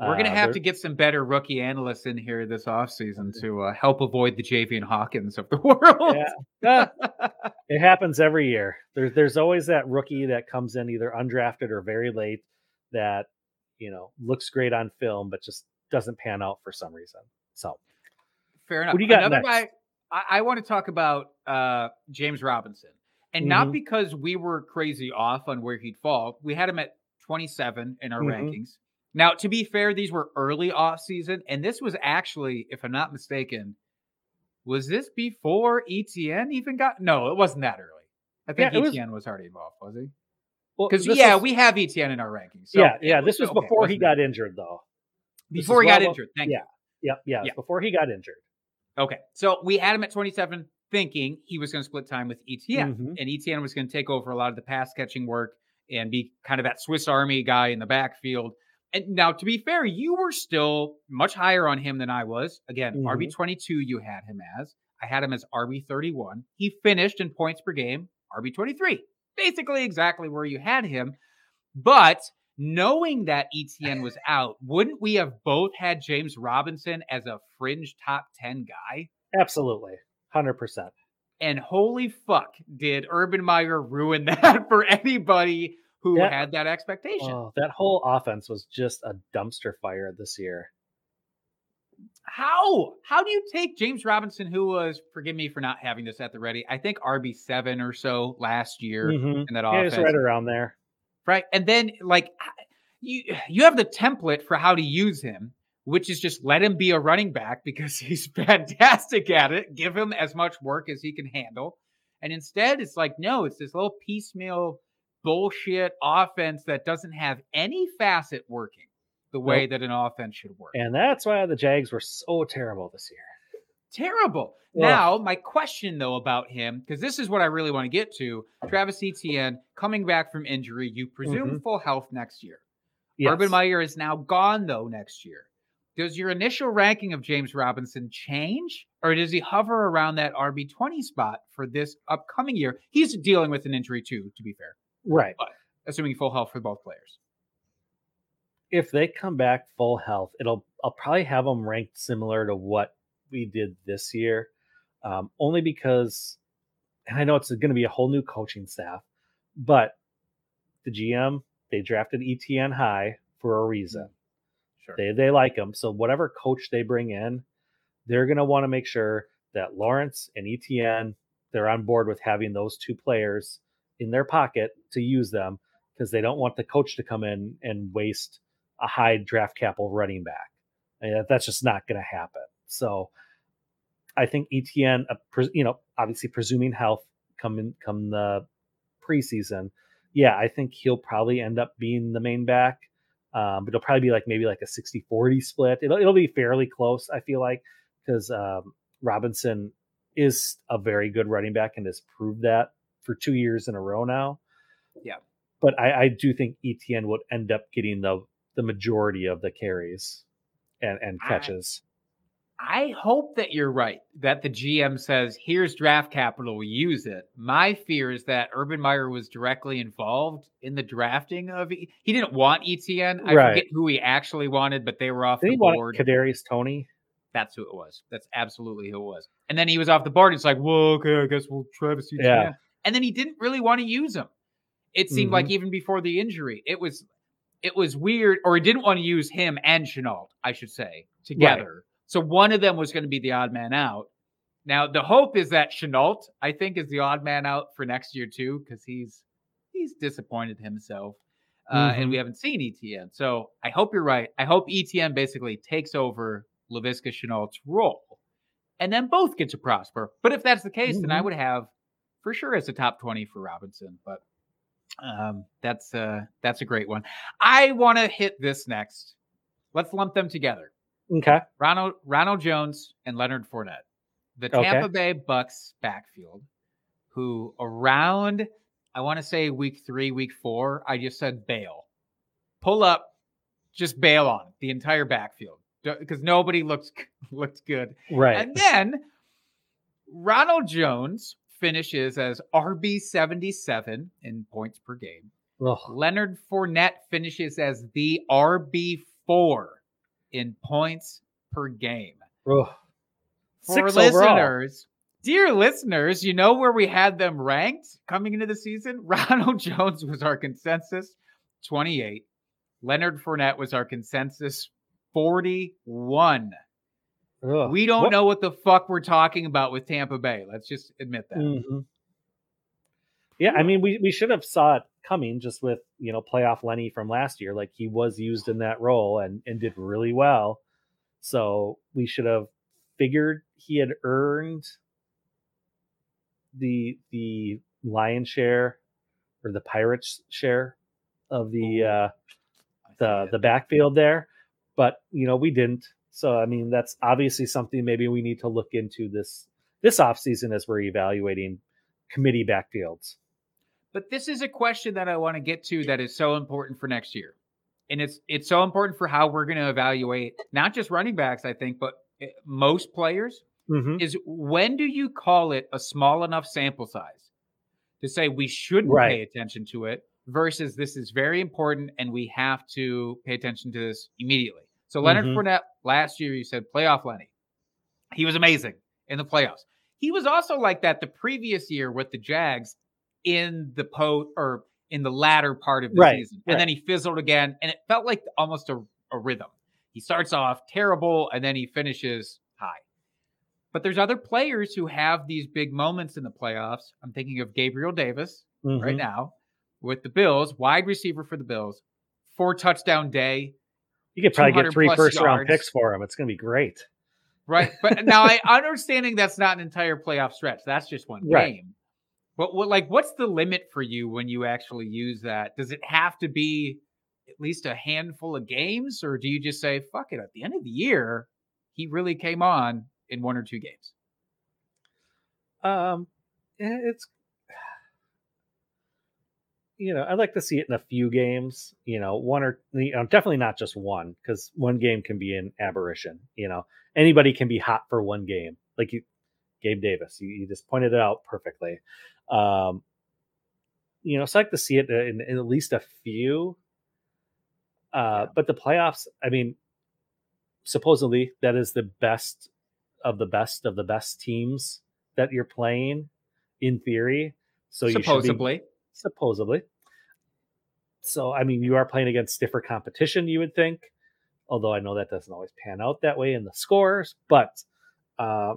We're gonna Uh, have to get some better rookie analysts in here this offseason to uh, help avoid the Javian Hawkins of the world. Yeah. Ah, it happens every year. There's there's always that rookie that comes in either undrafted or very late that you know looks great on film but just doesn't pan out for some reason. So Fair enough. What do you got Another next? guy I, I want to talk about uh, James Robinson, and Mhm. not because we were crazy off on where he'd fall. We had him at 27 in our Mhm. rankings. Now, to be fair, these were early off season, and this was actually, if I'm not mistaken, was this before ETN even got? No, it wasn't that early. I think Yeah, it was- ETN was, already involved, was he? well, Because this yeah, was- we have ETN in our rankings. So yeah yeah was- this was okay, before he got injured though. Before he got well injured. Thank yeah. you. Yep, yeah, Yeah. before he got injured. Okay, so we had him at 27, thinking he was going to split time with ETN, Mhm. and ETN was going to take over a lot of the pass catching work and be kind of that Swiss Army guy in the backfield. And now, to be fair, you were still much higher on him than I was. Again, Mhm. RB 22, you had him as. I had him as RB 31. He finished in points per game, RB 23, basically exactly where you had him. But knowing that ETN was out, wouldn't we have both had James Robinson as a fringe top 10 guy? Absolutely, hundred percent. And holy fuck, did Urban Meyer ruin that for anybody who Yeah. had that expectation? Oh, that whole offense was just a dumpster fire this year. How? How do you take James Robinson, who was, forgive me for not having this at the ready, I think RB7 or so last year Mhm. in that Yeah, offense. right around there. right? And then like you you have the template for how to use him, which is just let him be a running back because he's fantastic at it. Give him as much work as he can handle. And instead, it's like, no, it's this little piecemeal bullshit offense that doesn't have any facet working the way Nope. that an offense should work. And that's why the Jags were so terrible this year. Terrible. Ugh. Now, my question though about him, because this is what I really want to get to Travis Etienne coming back from injury, you presume mm-hmm. full health next year. Yes. Urban Meyer is now gone though next year. Does your initial ranking of James Robinson change, or does he hover around that RB twenty spot for this upcoming year? He's dealing with an injury too, to be fair, right. assuming full health for both players. if they come back full health, it'll I'll probably have them ranked similar to what we did this year, um, only because, and I know it's going to be a whole new coaching staff, but the GM they drafted ETN high for a reason. Sure. They they like him, so whatever coach they bring in, they're going to want to make sure that Lawrence and ETN they're on board with having those two players in their pocket to use them because they don't want the coach to come in and waste a high draft capital running back. That's just not going to happen. So I think ETN, uh, you know, obviously presuming health come in come the preseason, yeah, I think he'll probably end up being the main back. Um, but it'll probably be like maybe like a 60 40 split. It'll, it'll be fairly close, I feel like, because um, Robinson is a very good running back and has proved that for two years in a row now. Yeah. But I, I do think ETN would end up getting the the majority of the carries and, and catches. I hope that you're right. That the GM says, "Here's draft capital, use it." My fear is that Urban Meyer was directly involved in the drafting of. E- He didn't want ETN. I Right. forget who he actually wanted, but they were off Did the he board. Kadarius Toney? That's who it was. That's absolutely who it was. And then he was off the board. It's like, well, okay, I guess we'll Travis Etienne. Yeah. And then he didn't really want to use him. It seemed like Mm-hmm. even before the injury, it was it was weird, or he didn't want to use him and Shenault, I should say, together. So one of them was going to be the odd man out. Now the hope is that Shenault, I think, is the odd man out for next year too, because he's he's disappointed himself. Uh, and Mhm. we haven't seen ETN. So I hope you're right. I hope ETN basically takes over Laviska Shenault's role and then both get to prosper. But if that's the case, then I Mhm. would have for sure as a top 20 for Robinson. But um, that's uh, that's a great one. I want to hit this next. Let's lump them together. Okay. Ronald Ronald Jones and Leonard Fournette, the Okay. Tampa Bay Bucks backfield, who around I want to say week three, week four, I just said bail, pull up, just bail on the entire backfield because nobody looks looked good. Right. And then Ronald Jones finishes as RB seventy seven in points per game. Ugh. Leonard Fournette finishes as the RB4 in points per game. Ugh. For Six overall. listeners, dear listeners, you know where we had them ranked coming into the season? Ronald Jones was our consensus 28. Leonard Fournette was our consensus 41. Ugh. We don't What- know what the fuck we're talking about with Tampa Bay. Let's just admit that. Mhm. Yeah, I mean, we, we should have saw it coming just with you know playoff Lenny from last year. Like he was used in that role and and did really well. So we should have figured he had earned the the lion share or the pirates share of the uh the the backfield there, but you know we didn't. So I mean that's obviously something maybe we need to look into this this offseason as we're evaluating committee backfields. But this is a question that I want to get to that is so important for next year. And it's it's so important for how we're going to evaluate not just running backs, I think, but eh, most players Mm-hmm. is when do you call it a small enough sample size to say we shouldn't pay attention to it versus this is very important and we have to pay attention to this immediately. So Leonard Mhm. Fournette last year, you said playoff Lenny. He was amazing in the playoffs. He was also like that the previous year with the Jags in the po or in the latter part of the Right, season. And then he fizzled again. And it felt like almost a, a rhythm. He starts off terrible and then he finishes high. But there's other players who have these big moments in the playoffs. I'm thinking of Gabriel Davis Mm-hmm. right now with the Bills, wide receiver for the Bills, four touchdown day. You could probably get three first round picks for him. It's going to be great. Right. But now I understanding that's not an entire playoff stretch. That's just one Right. game. But what like what's the limit for you when you actually use that? Does it have to be at least a handful of games, or do you just say, fuck it, at the end of the year, he really came on in one or two games? Um, eh, it's you know I'd like to see it in a few games. You know, one or you know, definitely not just one because one game can be an aberration. You know, anybody can be hot for one game, like you, Gabe Davis. You, you just pointed it out perfectly. Um, you know, so I'd like to see it in, in at least a few. Uh, but the playoffs, I mean, supposedly that is the best of the best of the best teams that you're playing in theory. So you Supposedly. So I mean, you are playing against stiffer competition, you would think. Although I know that doesn't always pan out that way in the scores, but uh,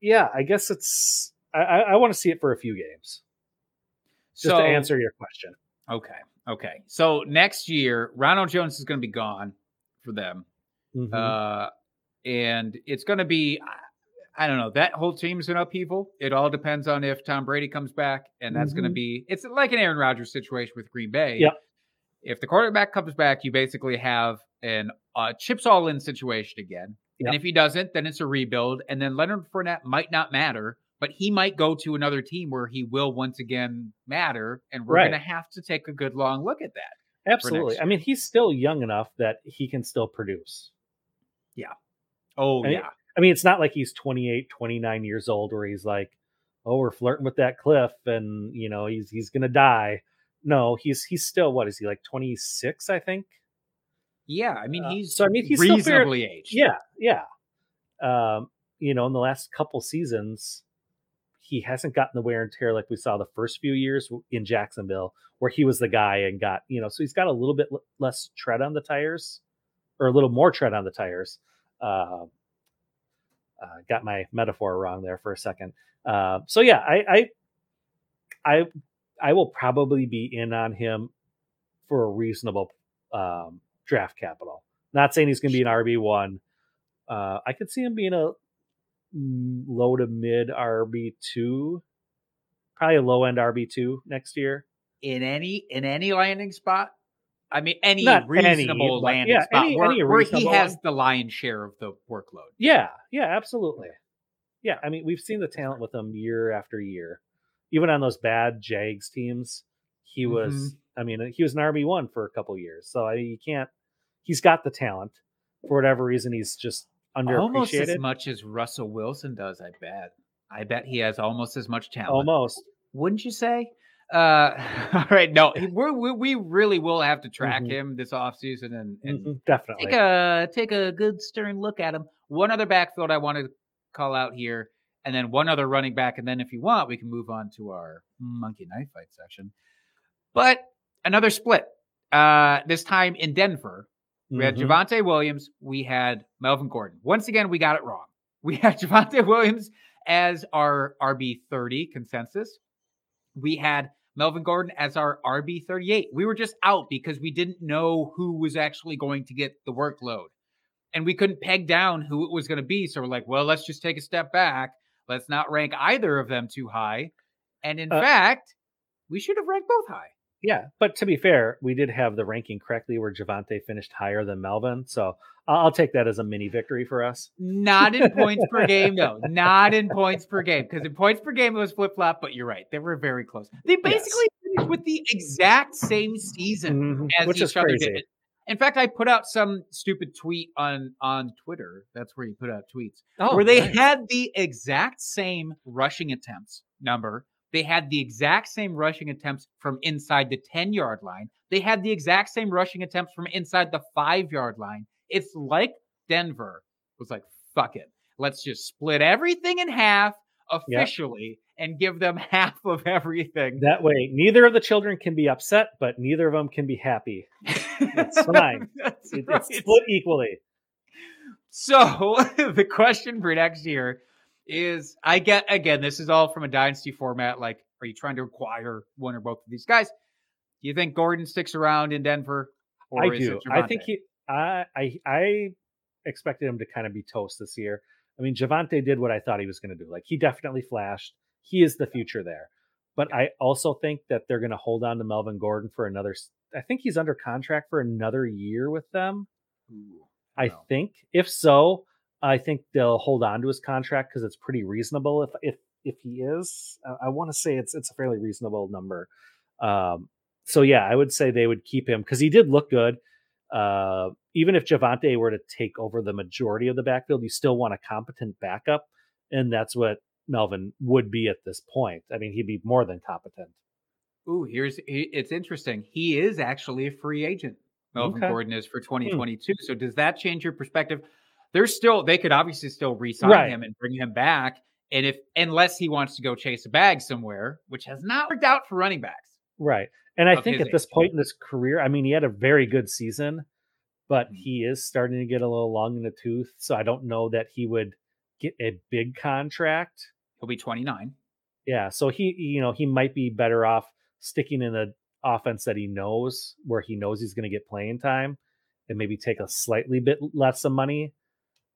yeah, I guess it's. I, I, I want to see it for a few games just so, to answer your question. Okay. Okay. So next year, Ronald Jones is going to be gone for them. Mhm. Uh, and it's going to be, I- don't know, that whole team's an upheaval. It all depends on if Tom Brady comes back, and that's going to be, it's like an Aaron Rodgers situation with Green Bay. Yep. If the quarterback comes back, you basically have an uh, chips all in situation again. Yep. And if he doesn't, then it's a rebuild. And then Leonard Fournette might not matter, but he might go to another team where he will once again matter. And we're Right. going to have to take a good long look at that. Absolutely. I mean, he's still young enough that he can still produce. Yeah. Oh, I mean, yeah. I mean, it's not like he's 28, 29 years old where he's like, "Oh, we're flirting with that cliff and, you know, he's he's going to die." No, he's he's still what is he like 26, I think? Yeah. I mean, Uh, he's so, I mean, he's still fair- reasonably aged. Yeah, yeah. Um, you know, in the last couple seasons, he hasn't gotten the wear and tear like we saw the first few years in Jacksonville, where he was the guy and got, you know, so he's got a little bit less tread on the tires, or a little more tread on the tires. Uh, uh, got my metaphor wrong there for a second. Uh, so yeah, I, I, I, I will probably be in on him for a reasonable um, draft capital. Not saying he's going to be an RB one. Uh, I could see him being a mm, low to mid RB two, probably a low end RB two next year. in any in any landing spot. I mean, any Not reasonable but landing yeah, spot any- where, any where he has one. the lion's share of the workload. Yeah, yeah, absolutely. Yeah, I mean, we've seen the talent with him year after year. Even on those bad Jags teams, he was. Mm-hmm. I mean, he was an RB one for a couple years. So I, you can't. He's got the talent. For whatever reason, he's just under Almost as much as Russell Wilson does, I bet. I bet he has almost as much talent. Almost. Wouldn't you say? Uh, all right, no, we we really will have to track Mhm. him this offseason and, and Mhm, definitely. take a take a good stern look at him. One other backfield I wanted to call out here, and then one other running back, and then if you want, we can move on to our monkey knife fight section. But another split. Uh, this time in Denver, we had Mhm. Javonte Williams. We had Melvin Gordon. Once again, we got it wrong. We had Javonte Williams as our RB 30 consensus. We had Melvin Gordon as our RB 38. We were just out because we didn't know who was actually going to get the workload. And we couldn't peg down who it was going to be. So we're like, well, let's just take a step back. Let's not rank either of them too high. And in Uh, fact, we should have ranked both high. Yeah, but to be fair, we did have the ranking correctly where Javonte finished higher than Melvin, so I'll, I'll take that as a mini victory for us. Not in points per game, though. Not in points per game. Because in points per game, it was flip flop, but you're right. They were very close. They basically finished with the exact same season Mhm, as Which each is other crazy. did. In fact, I put out some stupid tweet on on Twitter. That's where you put out tweets. Oh, where they nice. had the exact same rushing attempts number. They had the exact same rushing attempts from inside the 10 yard line. They had the exact same rushing attempts from inside the five yard line. It's like Denver was like, fuck it. Let's just split everything in half officially and give them half of everything. That way, neither of the children can be upset, but neither of them can be happy. It's fine. It- right. It's split equally. So the question for next year is I get again, this is all from a dynasty format. Like, are you trying to acquire one or both of these guys? Do you think Gordon sticks around in Denver? Or I is do. I think he. I I I expected him to kind of be toast this year. I mean, Javonte did what I thought he was going to do. Like he definitely flashed. He is the future there. But I also think that they're going to hold on to Melvin Gordon for another. I think he's under contract for another year with them. Ooh, I know. think. If so, I think they'll hold on to his contract because it's pretty reasonable. If if if he is, I, I want to say it's it's a fairly reasonable number. Um, so yeah, I would say they would keep him because he did look good. Uh, even if Javonte were to take over the majority of the backfield, you still want a competent backup, and that's what Melvin would be at this point. I mean, he'd be more than competent. Ooh, here's it's interesting. He is actually a free agent. Melvin Okay. Hmm. Gordon is for 2022. So does that change your perspective? There's still they could obviously still re-sign Right. him and bring him back. And if unless he wants to go chase a bag somewhere, which has not worked out for running backs. Right. And I think at this point in his career, I mean, he had a very good season, but Mhm. he is starting to get a little long in the tooth. So I don't know that he would get a big contract. He'll be 29. Yeah. So he, you know, he might be better off sticking in the offense that he knows, where he knows he's going to get playing time and maybe take a slightly bit less of money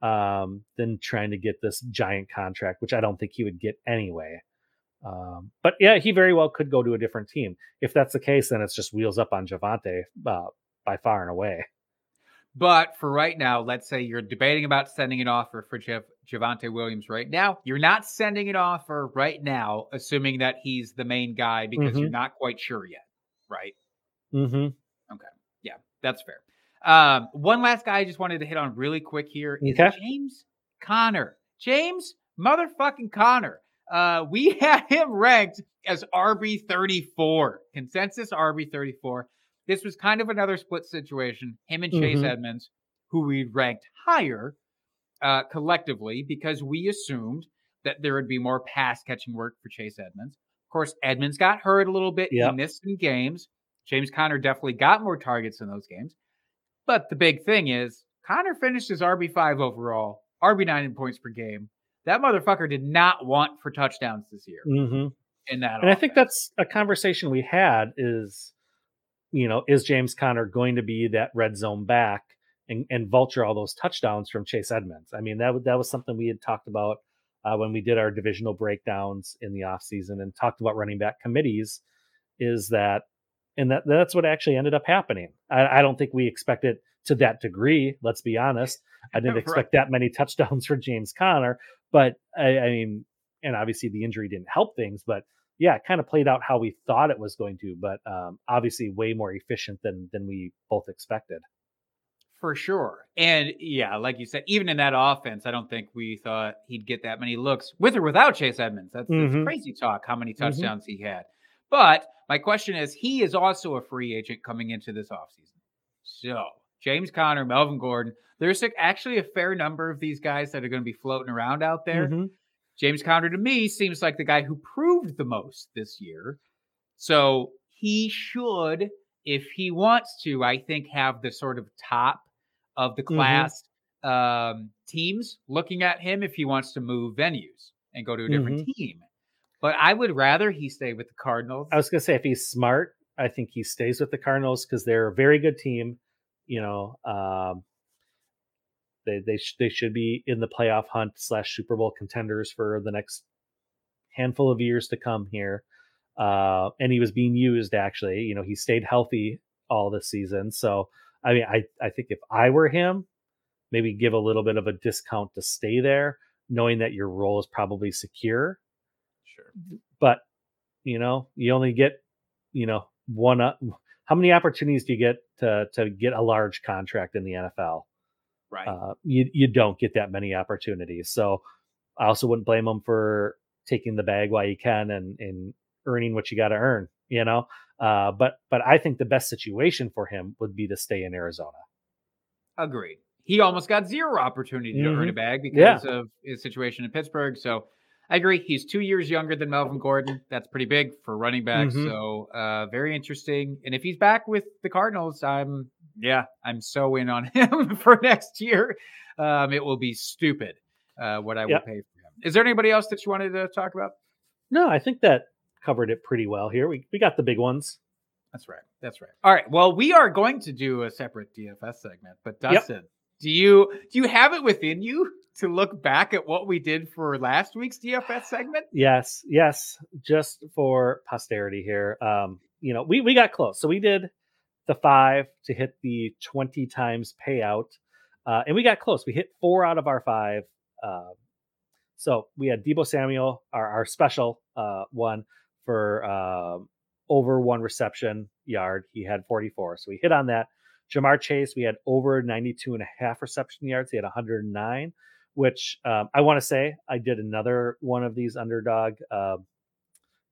um, than trying to get this giant contract, which I don't think he would get anyway. Um, but yeah, he very well could go to a different team. If that's the case, then it's just wheels up on Javonte uh, by far and away. But for right now, let's say you're debating about sending an offer for Jeff Javonte Williams right now. You're not sending an offer right now, assuming that he's the main guy because you're Mhm. not quite sure yet, right? Mm-hmm. Okay. Yeah, that's fair. Um, one last guy I just wanted to hit on really quick here is Okay. James Conner. James motherfucking Conner. Uh, we had him ranked as RB 34, consensus RB 34. This was kind of another split situation. Him and Chase Mhm. Edmonds, who we ranked higher uh, collectively because we assumed that there would be more pass catching work for Chase Edmonds. Of course, Edmonds got hurt a little bit. Yep. He missed some games. James Conner definitely got more targets in those games. But the big thing is, Conner finished as RB5 overall, RB9 in points per game. That motherfucker did not want for touchdowns this year Mm-hmm. in that. And I think that's a conversation we had is, you know, is James Conner going to be that red zone back and, and vulture all those touchdowns from Chase Edmonds? I mean, that, was- that was something we had talked about uh, when we did our divisional breakdowns in the offseason and talked about running back committees is that, and that that's what actually ended up happening. I, I don't think we expected to that degree. Let's be honest. I didn't Right. expect that many touchdowns for James Conner, but I, I mean, and obviously the injury didn't help things, but yeah, it kind of played out how we thought it was going to, but um, obviously way more efficient than than we both expected. for sure. And yeah, like you said, even in that offense, I don't think we thought he'd get that many looks with or without Chase Edmonds. That's, that's Mhm. crazy talk. How many Mhm. touchdowns he had. But my question is, he is also a free agent coming into this offseason. So James Conner, Melvin Gordon, there's actually a fair number of these guys that are going to be floating around out there. Mhm. James Conner to me seems like the guy who proved the most this year. So he should, if he wants to, I think, have the sort of top of the Mhm. class um, teams looking at him if he wants to move venues and go to a different team. But I would rather he stay with the Cardinals. I was gonna say if he's smart, I think he stays with the Cardinals because they're a very good team. You know, um, they they sh- they should be in the playoff hunt slash Super Bowl contenders for the next handful of years to come here. Uh, and he was being used actually. You know, he stayed healthy all this season. So I mean, I I think if I were him, maybe give a little bit of a discount to stay there, knowing that your role is probably secure sure. but you know you only get you know one up how many opportunities do you get to to get a large contract in the NFL Right. uh, you you don't get that many opportunities so I also wouldn't blame him for taking the bag while you can and and earning what you got to earn you know uh, but but I think the best situation for him would be to stay in Arizona Agreed. He almost got zero opportunity to earn a Mhm. bag Yeah. because of his situation in Pittsburgh. So I agree. He's two years younger than Melvin Gordon. That's pretty big for running back. Mhm. So uh, very interesting. And if he's back with the Cardinals, I'm yeah, I'm so in on him for next year. Um, it will be stupid uh, what I will pay for him. Is there anybody else that you wanted to talk about? no I think that covered it pretty well here we we got the big ones That's right. That's right. All right. Well, we are going to do a separate DFS segment, but Dustin, do you do you have it within you to look back at what we did for last week's DFS segment? Yes, yes, just for posterity here. Um, you know, we we got close. So we did the five to hit the 20 times payout. Uh, and we got close. We hit four out of our five. Uh, so we had Deebo Samuel, our, our special uh, one for um over one reception yard. He had 44. So we hit on that. Ja'Marr Chase, we had over 92 and a half reception yards. He had 109, which um, I want to say I did another one of these underdog uh,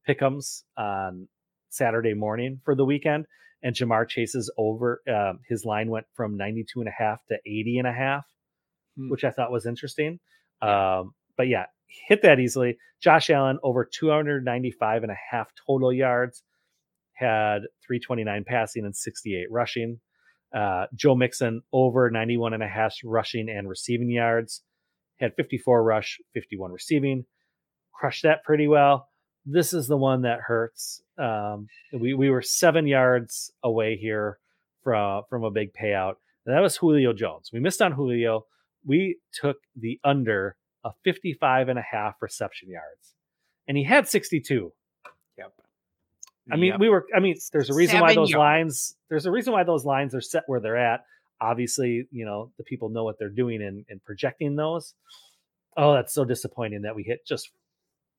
pickums on Saturday morning for the weekend. And Ja'Marr Chase's over, um, his line went from 92 and a half to 80 and a half, Hmm. which I thought was interesting. Um, but yeah, hit that easily. Josh Allen over 295 and a half total yards, had 329 passing and 68 rushing. Uh, Joe Mixon over 91 and a half rushing and receiving yards, had 54 rush, 51 receiving. Crushed that pretty well. This is the one that hurts. Um, we we were seven yards away here from from a big payout. And that was Julio Jones. We missed on Julio. We took the under of 55 and a half reception yards. And he had 62. Yep. I mean, Yep. we were. I mean, there's a reason why those yards. lines. There's a reason why those lines are set where they're at. Obviously, you know the people know what they're doing in, in projecting those. Oh, that's so disappointing that we hit just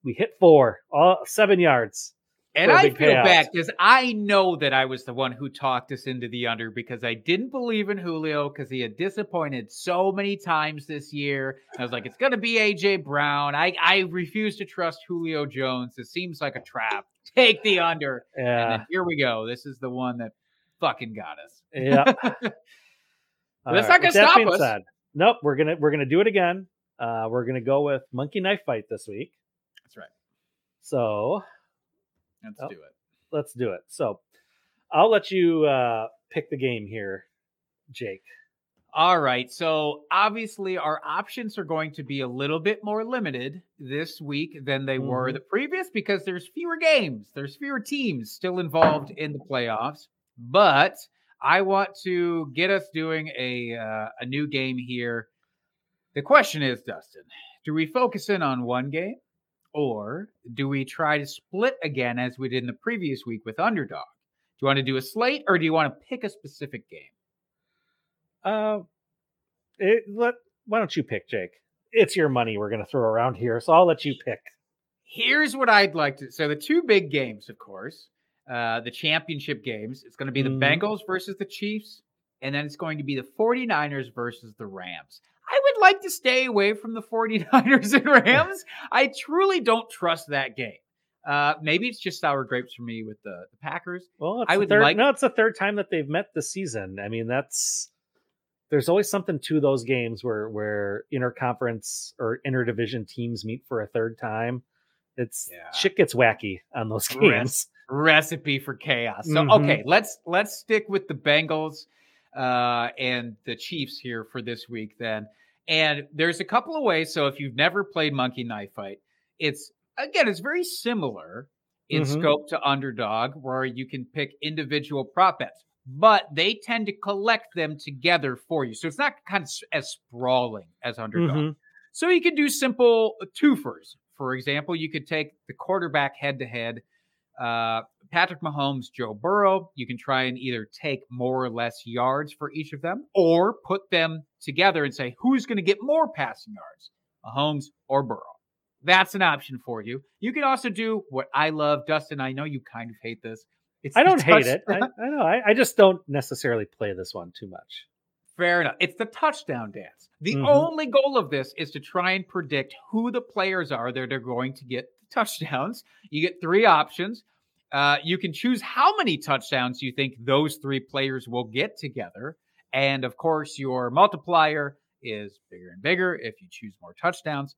we hit four, all seven yards. And I feel payout. bad because I know that I was the one who talked us into the under because I didn't believe in Julio because he had disappointed so many times this year. I was like, it's going to be AJ Brown. I, I refuse to trust Julio Jones. It seems like a trap. Take the under. And Yeah, then here we go. This is the one that fucking got us. yeah. That's not gonna with that stop being us. said, nope. We're gonna we're gonna do it again. Uh, we're gonna go with monkey knife fight this week. That's right. So Let's Oh. do it. let's do it. So I'll let you uh, pick the game here, Jake. All right. So obviously, our options are going to be a little bit more limited this week than they were Mhm. the previous because there's fewer games, there's fewer teams still involved in the playoffs. But I want to get us doing a uh, a new game here. The question is, Dustin, do we focus in on one game, or do we try to split again as we did in the previous week with underdog? Do you want to do a slate, or do you want to pick a specific game? Uh, it, let why don't you pick, Jake? It's your money we're gonna throw around here, so I'll let you pick. Here's what I'd like to. So the two big games, of course, uh, the championship games. It's going to be the Mhm. Bengals versus the Chiefs, and then it's going to be the 49ers versus the Rams. Like to stay away from the 49ers and Rams. I truly don't trust that game. Uh, maybe it's just sour grapes for me with the, the Packers. Well, it's I would third, like- no, it's the third time that they've met this season. I mean, that's there's always something to those games where where interconference or interdivision teams meet for a third time. It's Yeah. shit gets wacky on those games. Recipe for chaos. So Mhm. okay, let's let's stick with the Bengals uh, and the Chiefs here for this week then. And there's a couple of ways. So if you've never played Monkey Knife Fight, it's again it's very similar in Mhm. scope to Underdog, where you can pick individual prop bets, but they tend to collect them together for you. So it's not kind of as sprawling as Underdog. Mhm. So you could do simple twofers. For example, you could take the quarterback head to head, uh, Patrick Mahomes, Joe Burrow. You can try and either take more or less yards for each of them, or put them together and say who's going to get more passing yards, Mahomes or Burrow. That's an option for you. You can also do what I love, Dustin. I know you kind of hate this. It's I don't hate it. I, I know. I, I just don't necessarily play this one too much. Fair enough. It's the touchdown dance. The Mhm. only goal of this is to try and predict who the players are that are going to get touchdowns. You get three options. Uh, you can choose how many touchdowns you think those three players will get together. And of course, your multiplier is bigger and bigger if you choose more touchdowns.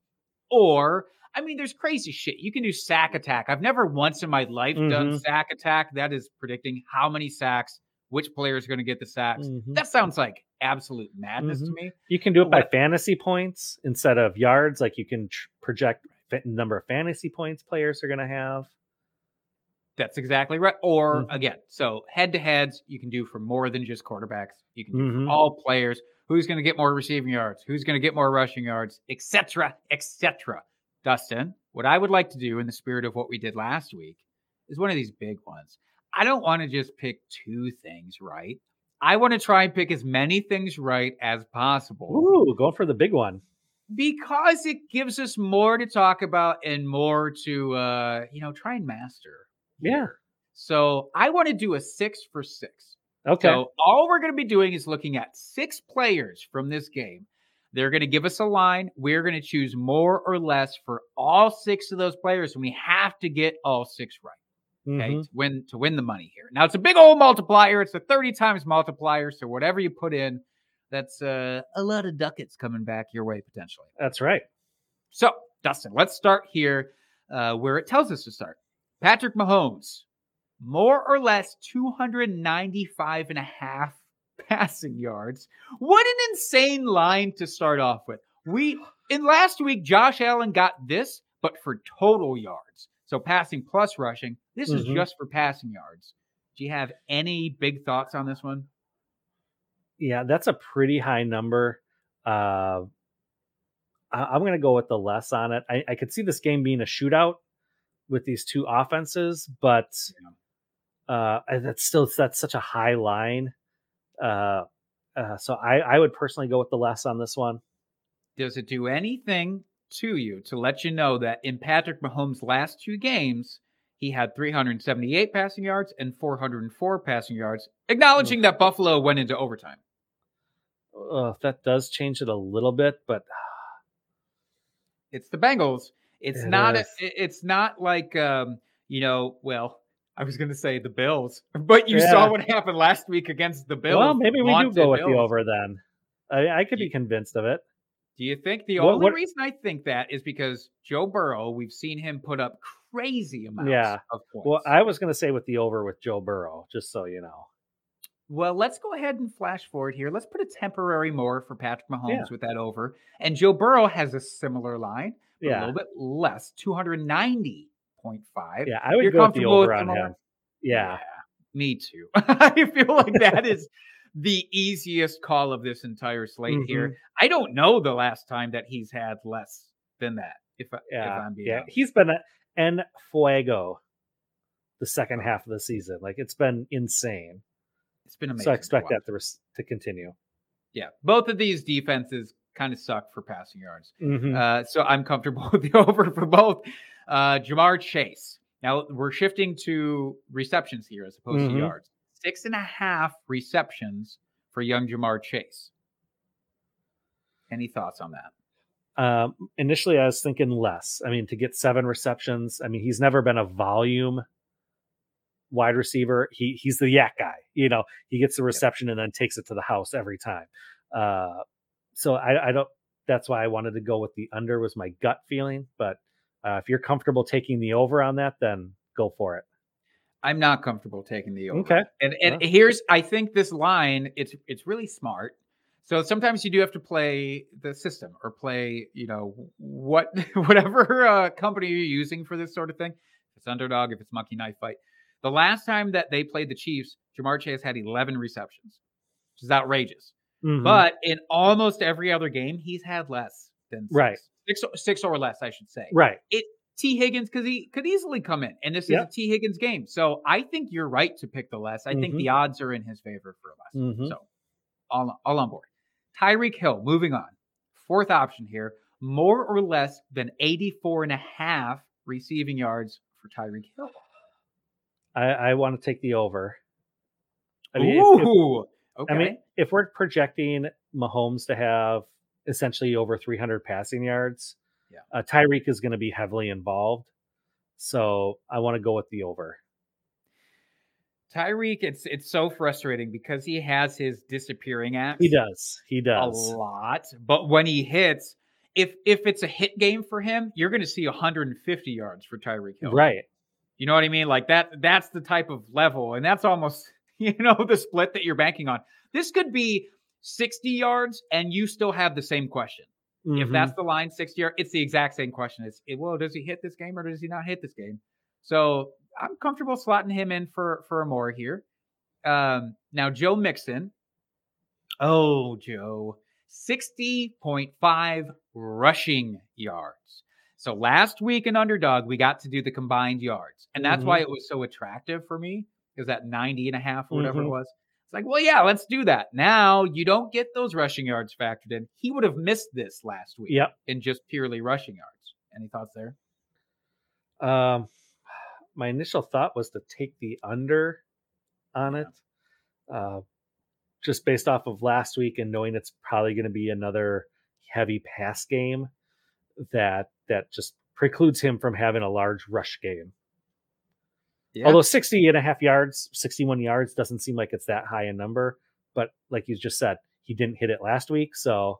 Or, I mean, there's crazy shit. You can do sack attack. I've never once in my life done Mhm. sack attack. That is predicting how many sacks, which player is going to get the sacks. Mhm. That sounds like absolute madness to Mhm. me. You can do it by What- fantasy points instead of yards. Like you can tr- project fa- number of fantasy points players are going to have. That's exactly right. Or Mhm. again, so head to heads, you can do for more than just quarterbacks. You can do Mhm. for all players. Who's going to get more receiving yards? Who's going to get more rushing yards, etc., etc. Dustin, what I would like to do in the spirit of what we did last week is one of these big ones. I don't want to just pick two things right. I want to try and pick as many things right as possible Ooh, going for the big one. because it gives us more to talk about and more to uh, you know try and master. Yeah. So I want to do a six for six. Okay. So all we're going to be doing is looking at six players from this game. They're going to give us a line. We're going to choose more or less for all six of those players, and we have to get all six right. Okay, Mhm. to win to win the money here. Now it's a big old multiplier. It's a 30 times multiplier. So whatever you put in, that's uh, a lot of ducats coming back your way potentially. That's right. So, Dustin, let's start here uh, where it tells us to start. Patrick Mahomes, more or less 295 and a half passing yards. What an insane line to start off with. We, in last week, Josh Allen got this, but for total yards. So passing plus rushing. This is Mhm. just for passing yards. Do you have any big thoughts on this one? Yeah, that's a pretty high number. Uh, I, I'm going to go with the less on it. I, I could see this game being a shootout with these two offenses, but uh, that's still that's such a high line. Uh, uh, so I, I would personally go with the less on this one. Does it do anything to you to let you know that in Patrick Mahomes' last two games, he had 378 passing yards and 404 passing yards, acknowledging that Buffalo went into overtime? Uh, that does change it a little bit, but It's the Bengals. It's It not. A, it's not like um, you know. Well, I was going to say the Bills, but you saw what happened last week against the Bills. well, maybe we do go with the over then. I, I could be convinced of it. Do you think the What- only what- reason I think that is because Joe Burrow? We've seen him put up crazy amounts Yeah. of points. Well, I was going to say with the over with Joe Burrow, just so you know. Well, let's go ahead and flash forward here. Let's put a temporary more for Patrick Mahomes Yeah. with that over. And Joe Burrow has a similar line, but a little bit less, 290.5. yeah, I would You're go with the comfortable with over on him. Yeah, Me too. I feel like that is the easiest call of this entire slate Mm-hmm. here. I don't know the last time that he's had less than that. If, I- if yeah, I'm being yeah. honest. He's been a, en fuego the second half of the season. Like it's been insane. it's been amazing. So I expect that to to continue. Yeah, both of these defenses kind of suck for passing yards. Mhm. Uh, so I'm comfortable with the over for both. Uh, Ja'Marr Chase. Now we're shifting to receptions here as opposed Mhm. to yards. Six and a half receptions for young Ja'Marr Chase. Any thoughts on that? Um, initially, I was thinking less. I mean, to get seven receptions, I mean, he's never been a volume wide receiver. He he's the YAC guy. You know, he gets the reception and then takes it to the house every time. Uh, so I, I don't. That's why I wanted to go with the under. Was my gut feeling, but uh, if you're comfortable taking the over on that, then go for it. I'm not comfortable taking the over. Okay. And and Yeah. here's I think this line it's it's really smart. So sometimes you do have to play the system or play, you know, what whatever uh, company you're using for this sort of thing. If it's underdog, if it's monkey knife fight. The last time that they played the Chiefs, Ja'Marr Chase had 11 receptions, which is outrageous. Mhm. But in almost every other game, he's had less than six. Right. Six, six or less, I should say. right, It Tee Higgins because he could easily come in, and this Yep. is a Tee Higgins game. So I think you're right to pick the less. I think Mhm. the odds are in his favor for less. Mhm. So all all on board. Tyreek Hill, moving on. Fourth option here, more or less than 84 and a half receiving yards for Tyreek Hill. I, I want to take the over. I mean, if- if- Ooh, okay. I mean, if we're projecting Mahomes to have essentially over 300 passing yards, Yeah. uh, Tyreek is going to be heavily involved. So I want to go with the over. Tyreek, it's it's so frustrating because he has his disappearing acts. He does. He does a lot. But when he hits, if if it's a hit game for him, you're going to see 150 yards for Tyreek Hill. Right. You know what I mean? Like that. That's the type of level, and that's almost you know the split that you're banking on. This could be 60 yards, and you still have the same question. If Mhm. that's the line, 60 yards, it's the exact same question. It's it, well, does he hit this game or does he not hit this game? So I'm comfortable slotting him in for for a more here. Um, now Joe Mixon. Oh, Joe, 60.5 rushing yards. So last week in underdog, we got to do the combined yards. And that's why it was so attractive for me. Is that 90 and a half or whatever it Mhm. was? It's like, well, yeah, let's do that. Now you don't get those rushing yards factored in. He would have missed this last week Yep. in just purely rushing yards. Any thoughts there? Um, my initial thought was to take the under on it, uh, just based off of last week and knowing it's probably going to be another heavy pass game that that just precludes him from having a large rush game. Yeah. Although 60 and a half yards, 61 yards doesn't seem like it's that high a number, but like you just said, he didn't hit it last week, so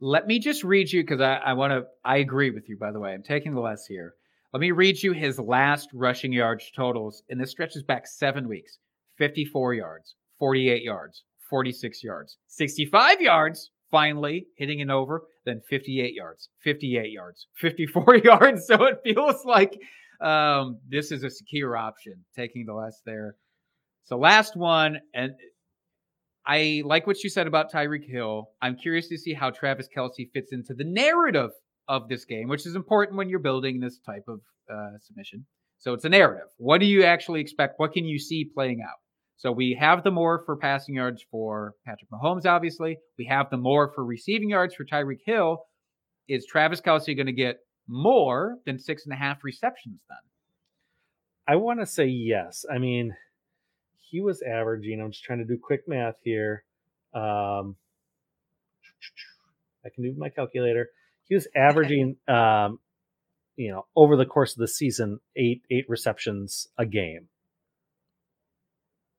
Let me just read you because I, I want to. I agree with you, by the way. I'm taking the less here. Let me read you his last rushing yards totals, and this stretches back seven weeks 54 yards, 48 yards, 46 yards, 65 yards, finally hitting an over, then 58 yards, 58 yards, 54 yards. So it feels like um, this is a secure option, taking the less there. So last one, and I like what you said about Tyreek Hill. I'm curious to see how Travis Kelce fits into the narrative of this game, which is important when you're building this type of uh, submission. So it's a narrative. What do you actually expect? What can you see playing out? So we have the more for passing yards for Patrick Mahomes, obviously. We have the more for receiving yards for Tyreek Hill. Is Travis Kelce going to get more than six and a half receptions then? I want to say yes. I mean, he was averaging. I'm just trying to do quick math here. Um, I can do my calculator. He was averaging, um, you know, over the course of the season, eight eight receptions a game.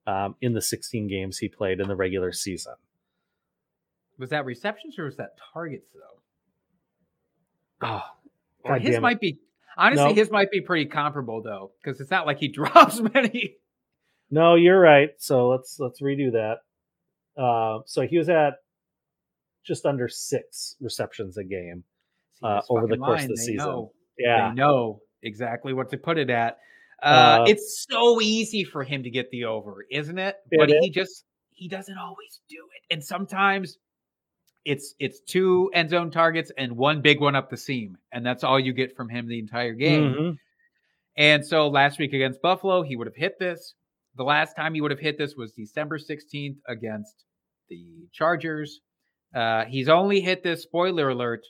Um, in the 16 games he played in the regular season. Was that receptions or was that targets though? Oh, Or God his might be honestly No. his might be pretty comparable though, because it's not like he drops many. No, you're right. So let's let's redo that. Uh, so he was at just under six receptions a game. Uh, over the course of the they season. know- Yeah, They know exactly what to put it at. Uh, Uh, it's so easy for him to get the over, isn't it? It but is. he just he doesn't always do it. And sometimes it's it's two end zone targets and one big one up the seam, and that's all you get from him the entire game. Mhm. And so last week against Buffalo, he would have hit this. The last time he would have hit this was December 16th against the Chargers. Uh, he's only hit this, spoiler alert,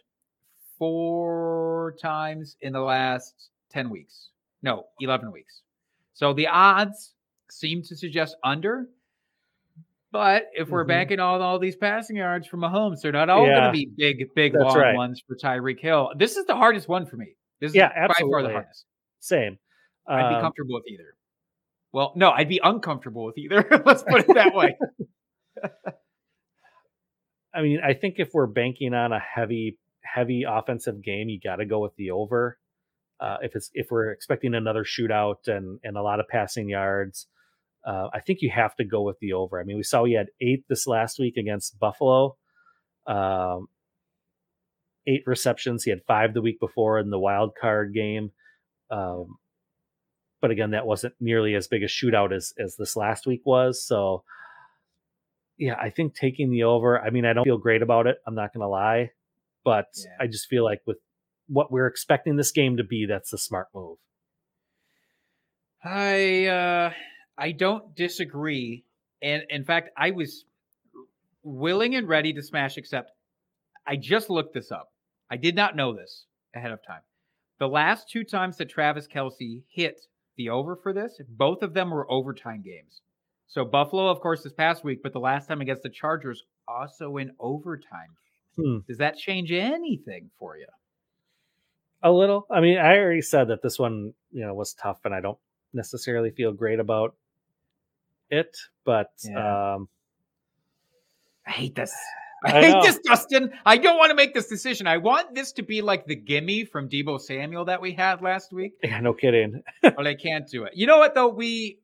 four times in the last 10 weeks. No, 11 weeks. So the odds seem to suggest under, But if we're Mhm. banking on all these passing yards from Mahomes, they're not all going to be big, big, That's long right. ones for Tyreek Hill. This is the hardest one for me. This Yeah, is by far the absolutely. hardest. Same. I'd be Um, comfortable with either. Well, no, I'd be uncomfortable with either. Let's put it that way. I mean, I think if we're banking on a heavy, heavy offensive game, you got to go with the over. Uh, if it's if we're expecting another shootout and and a lot of passing yards, uh, I think you have to go with the over. I mean, we saw he had eight this last week against Buffalo, um, eight receptions. He had five the week before in the wild card game. Um, but again, that wasn't nearly as big a shootout as as this last week was. So, yeah, I think taking the over. I mean, I don't feel great about it. I'm not going to lie, but Yeah. I just feel like with what we're expecting this game to be, that's the smart move. I uh I don't disagree. And in fact, I was willing and ready to smash accept. I just looked this up. I did not know this ahead of time. The last two times that Travis Kelce hit the over for this, both of them were overtime games. So Buffalo, of course, this past week, but the last time against the Chargers, also in overtime. Hmm. Does that change anything for you? A little. I mean, I already said that this one, you know, was tough, and I don't necessarily feel great about it. But Yeah. um, I hate this. I, I hate know. this, Dustin. I don't want to make this decision. I want this to be like the gimme from Deebo Samuel that we had last week, yeah, no kidding. but I can't do it. You know what though? We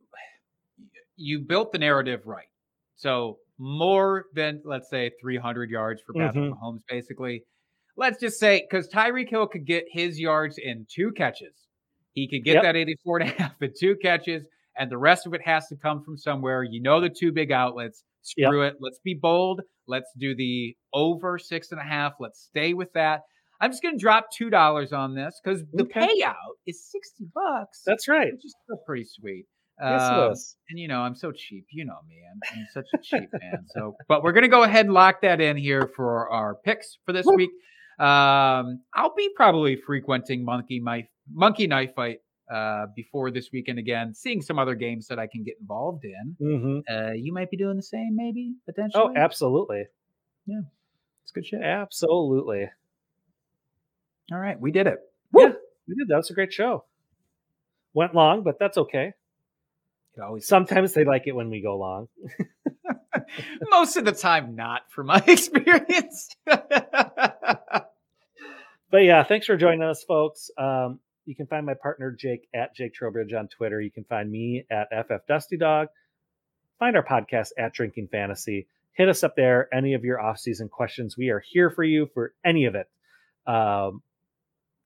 you built the narrative right. So more than let's say 300 yards for Patrick Mhm. Mahomes, basically. Let's just say because Tyreek Hill could get his yards in two catches. He could get Yep. that 84 and a half in two catches, and the rest of it has to come from somewhere. You know the two big outlets. Yep. Screw it. Let's be bold. Let's do the over six and a half. Let's stay with that. I'm just gonna drop two dollars on this because the Okay. payout is 60 bucks. That's right. which is still pretty sweet. Yes, Um, and you know, I'm so cheap. You know me. I'm, I'm such a cheap man. So, but we're gonna go ahead and lock that in here for our picks for this week. Um, I'll be probably frequenting Monkey Knife Monkey Knife Fight uh, before this weekend again, seeing some other games that I can get involved in. hmm Uh, you might be doing the same, maybe potentially. Oh, absolutely, Yeah, it's good shit. absolutely. All right, we did it. Yeah, we did. That was a great show. Went long, but that's okay. It always Sometimes they like it when we go long. most of the time not, from my experience. But yeah, thanks for joining us, folks. Um, you can find my partner Jake at Jake Trowbridge on Twitter. You can find me at FF Dusty Dog. Find our podcast at Drinking Fantasy. Hit us up there. Any of your off-season questions, we are here for you for any of it. Um,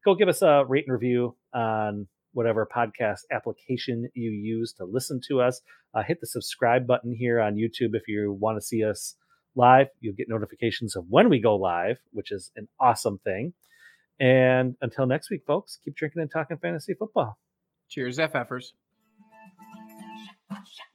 go give us a rate and review on whatever podcast application you use to listen to us. Uh, hit the subscribe button here on YouTube if you want to see us live. You'll get notifications of when we go live, which is an awesome thing. And until next week, folks, keep drinking and talking fantasy football. Cheers, FFers. Shut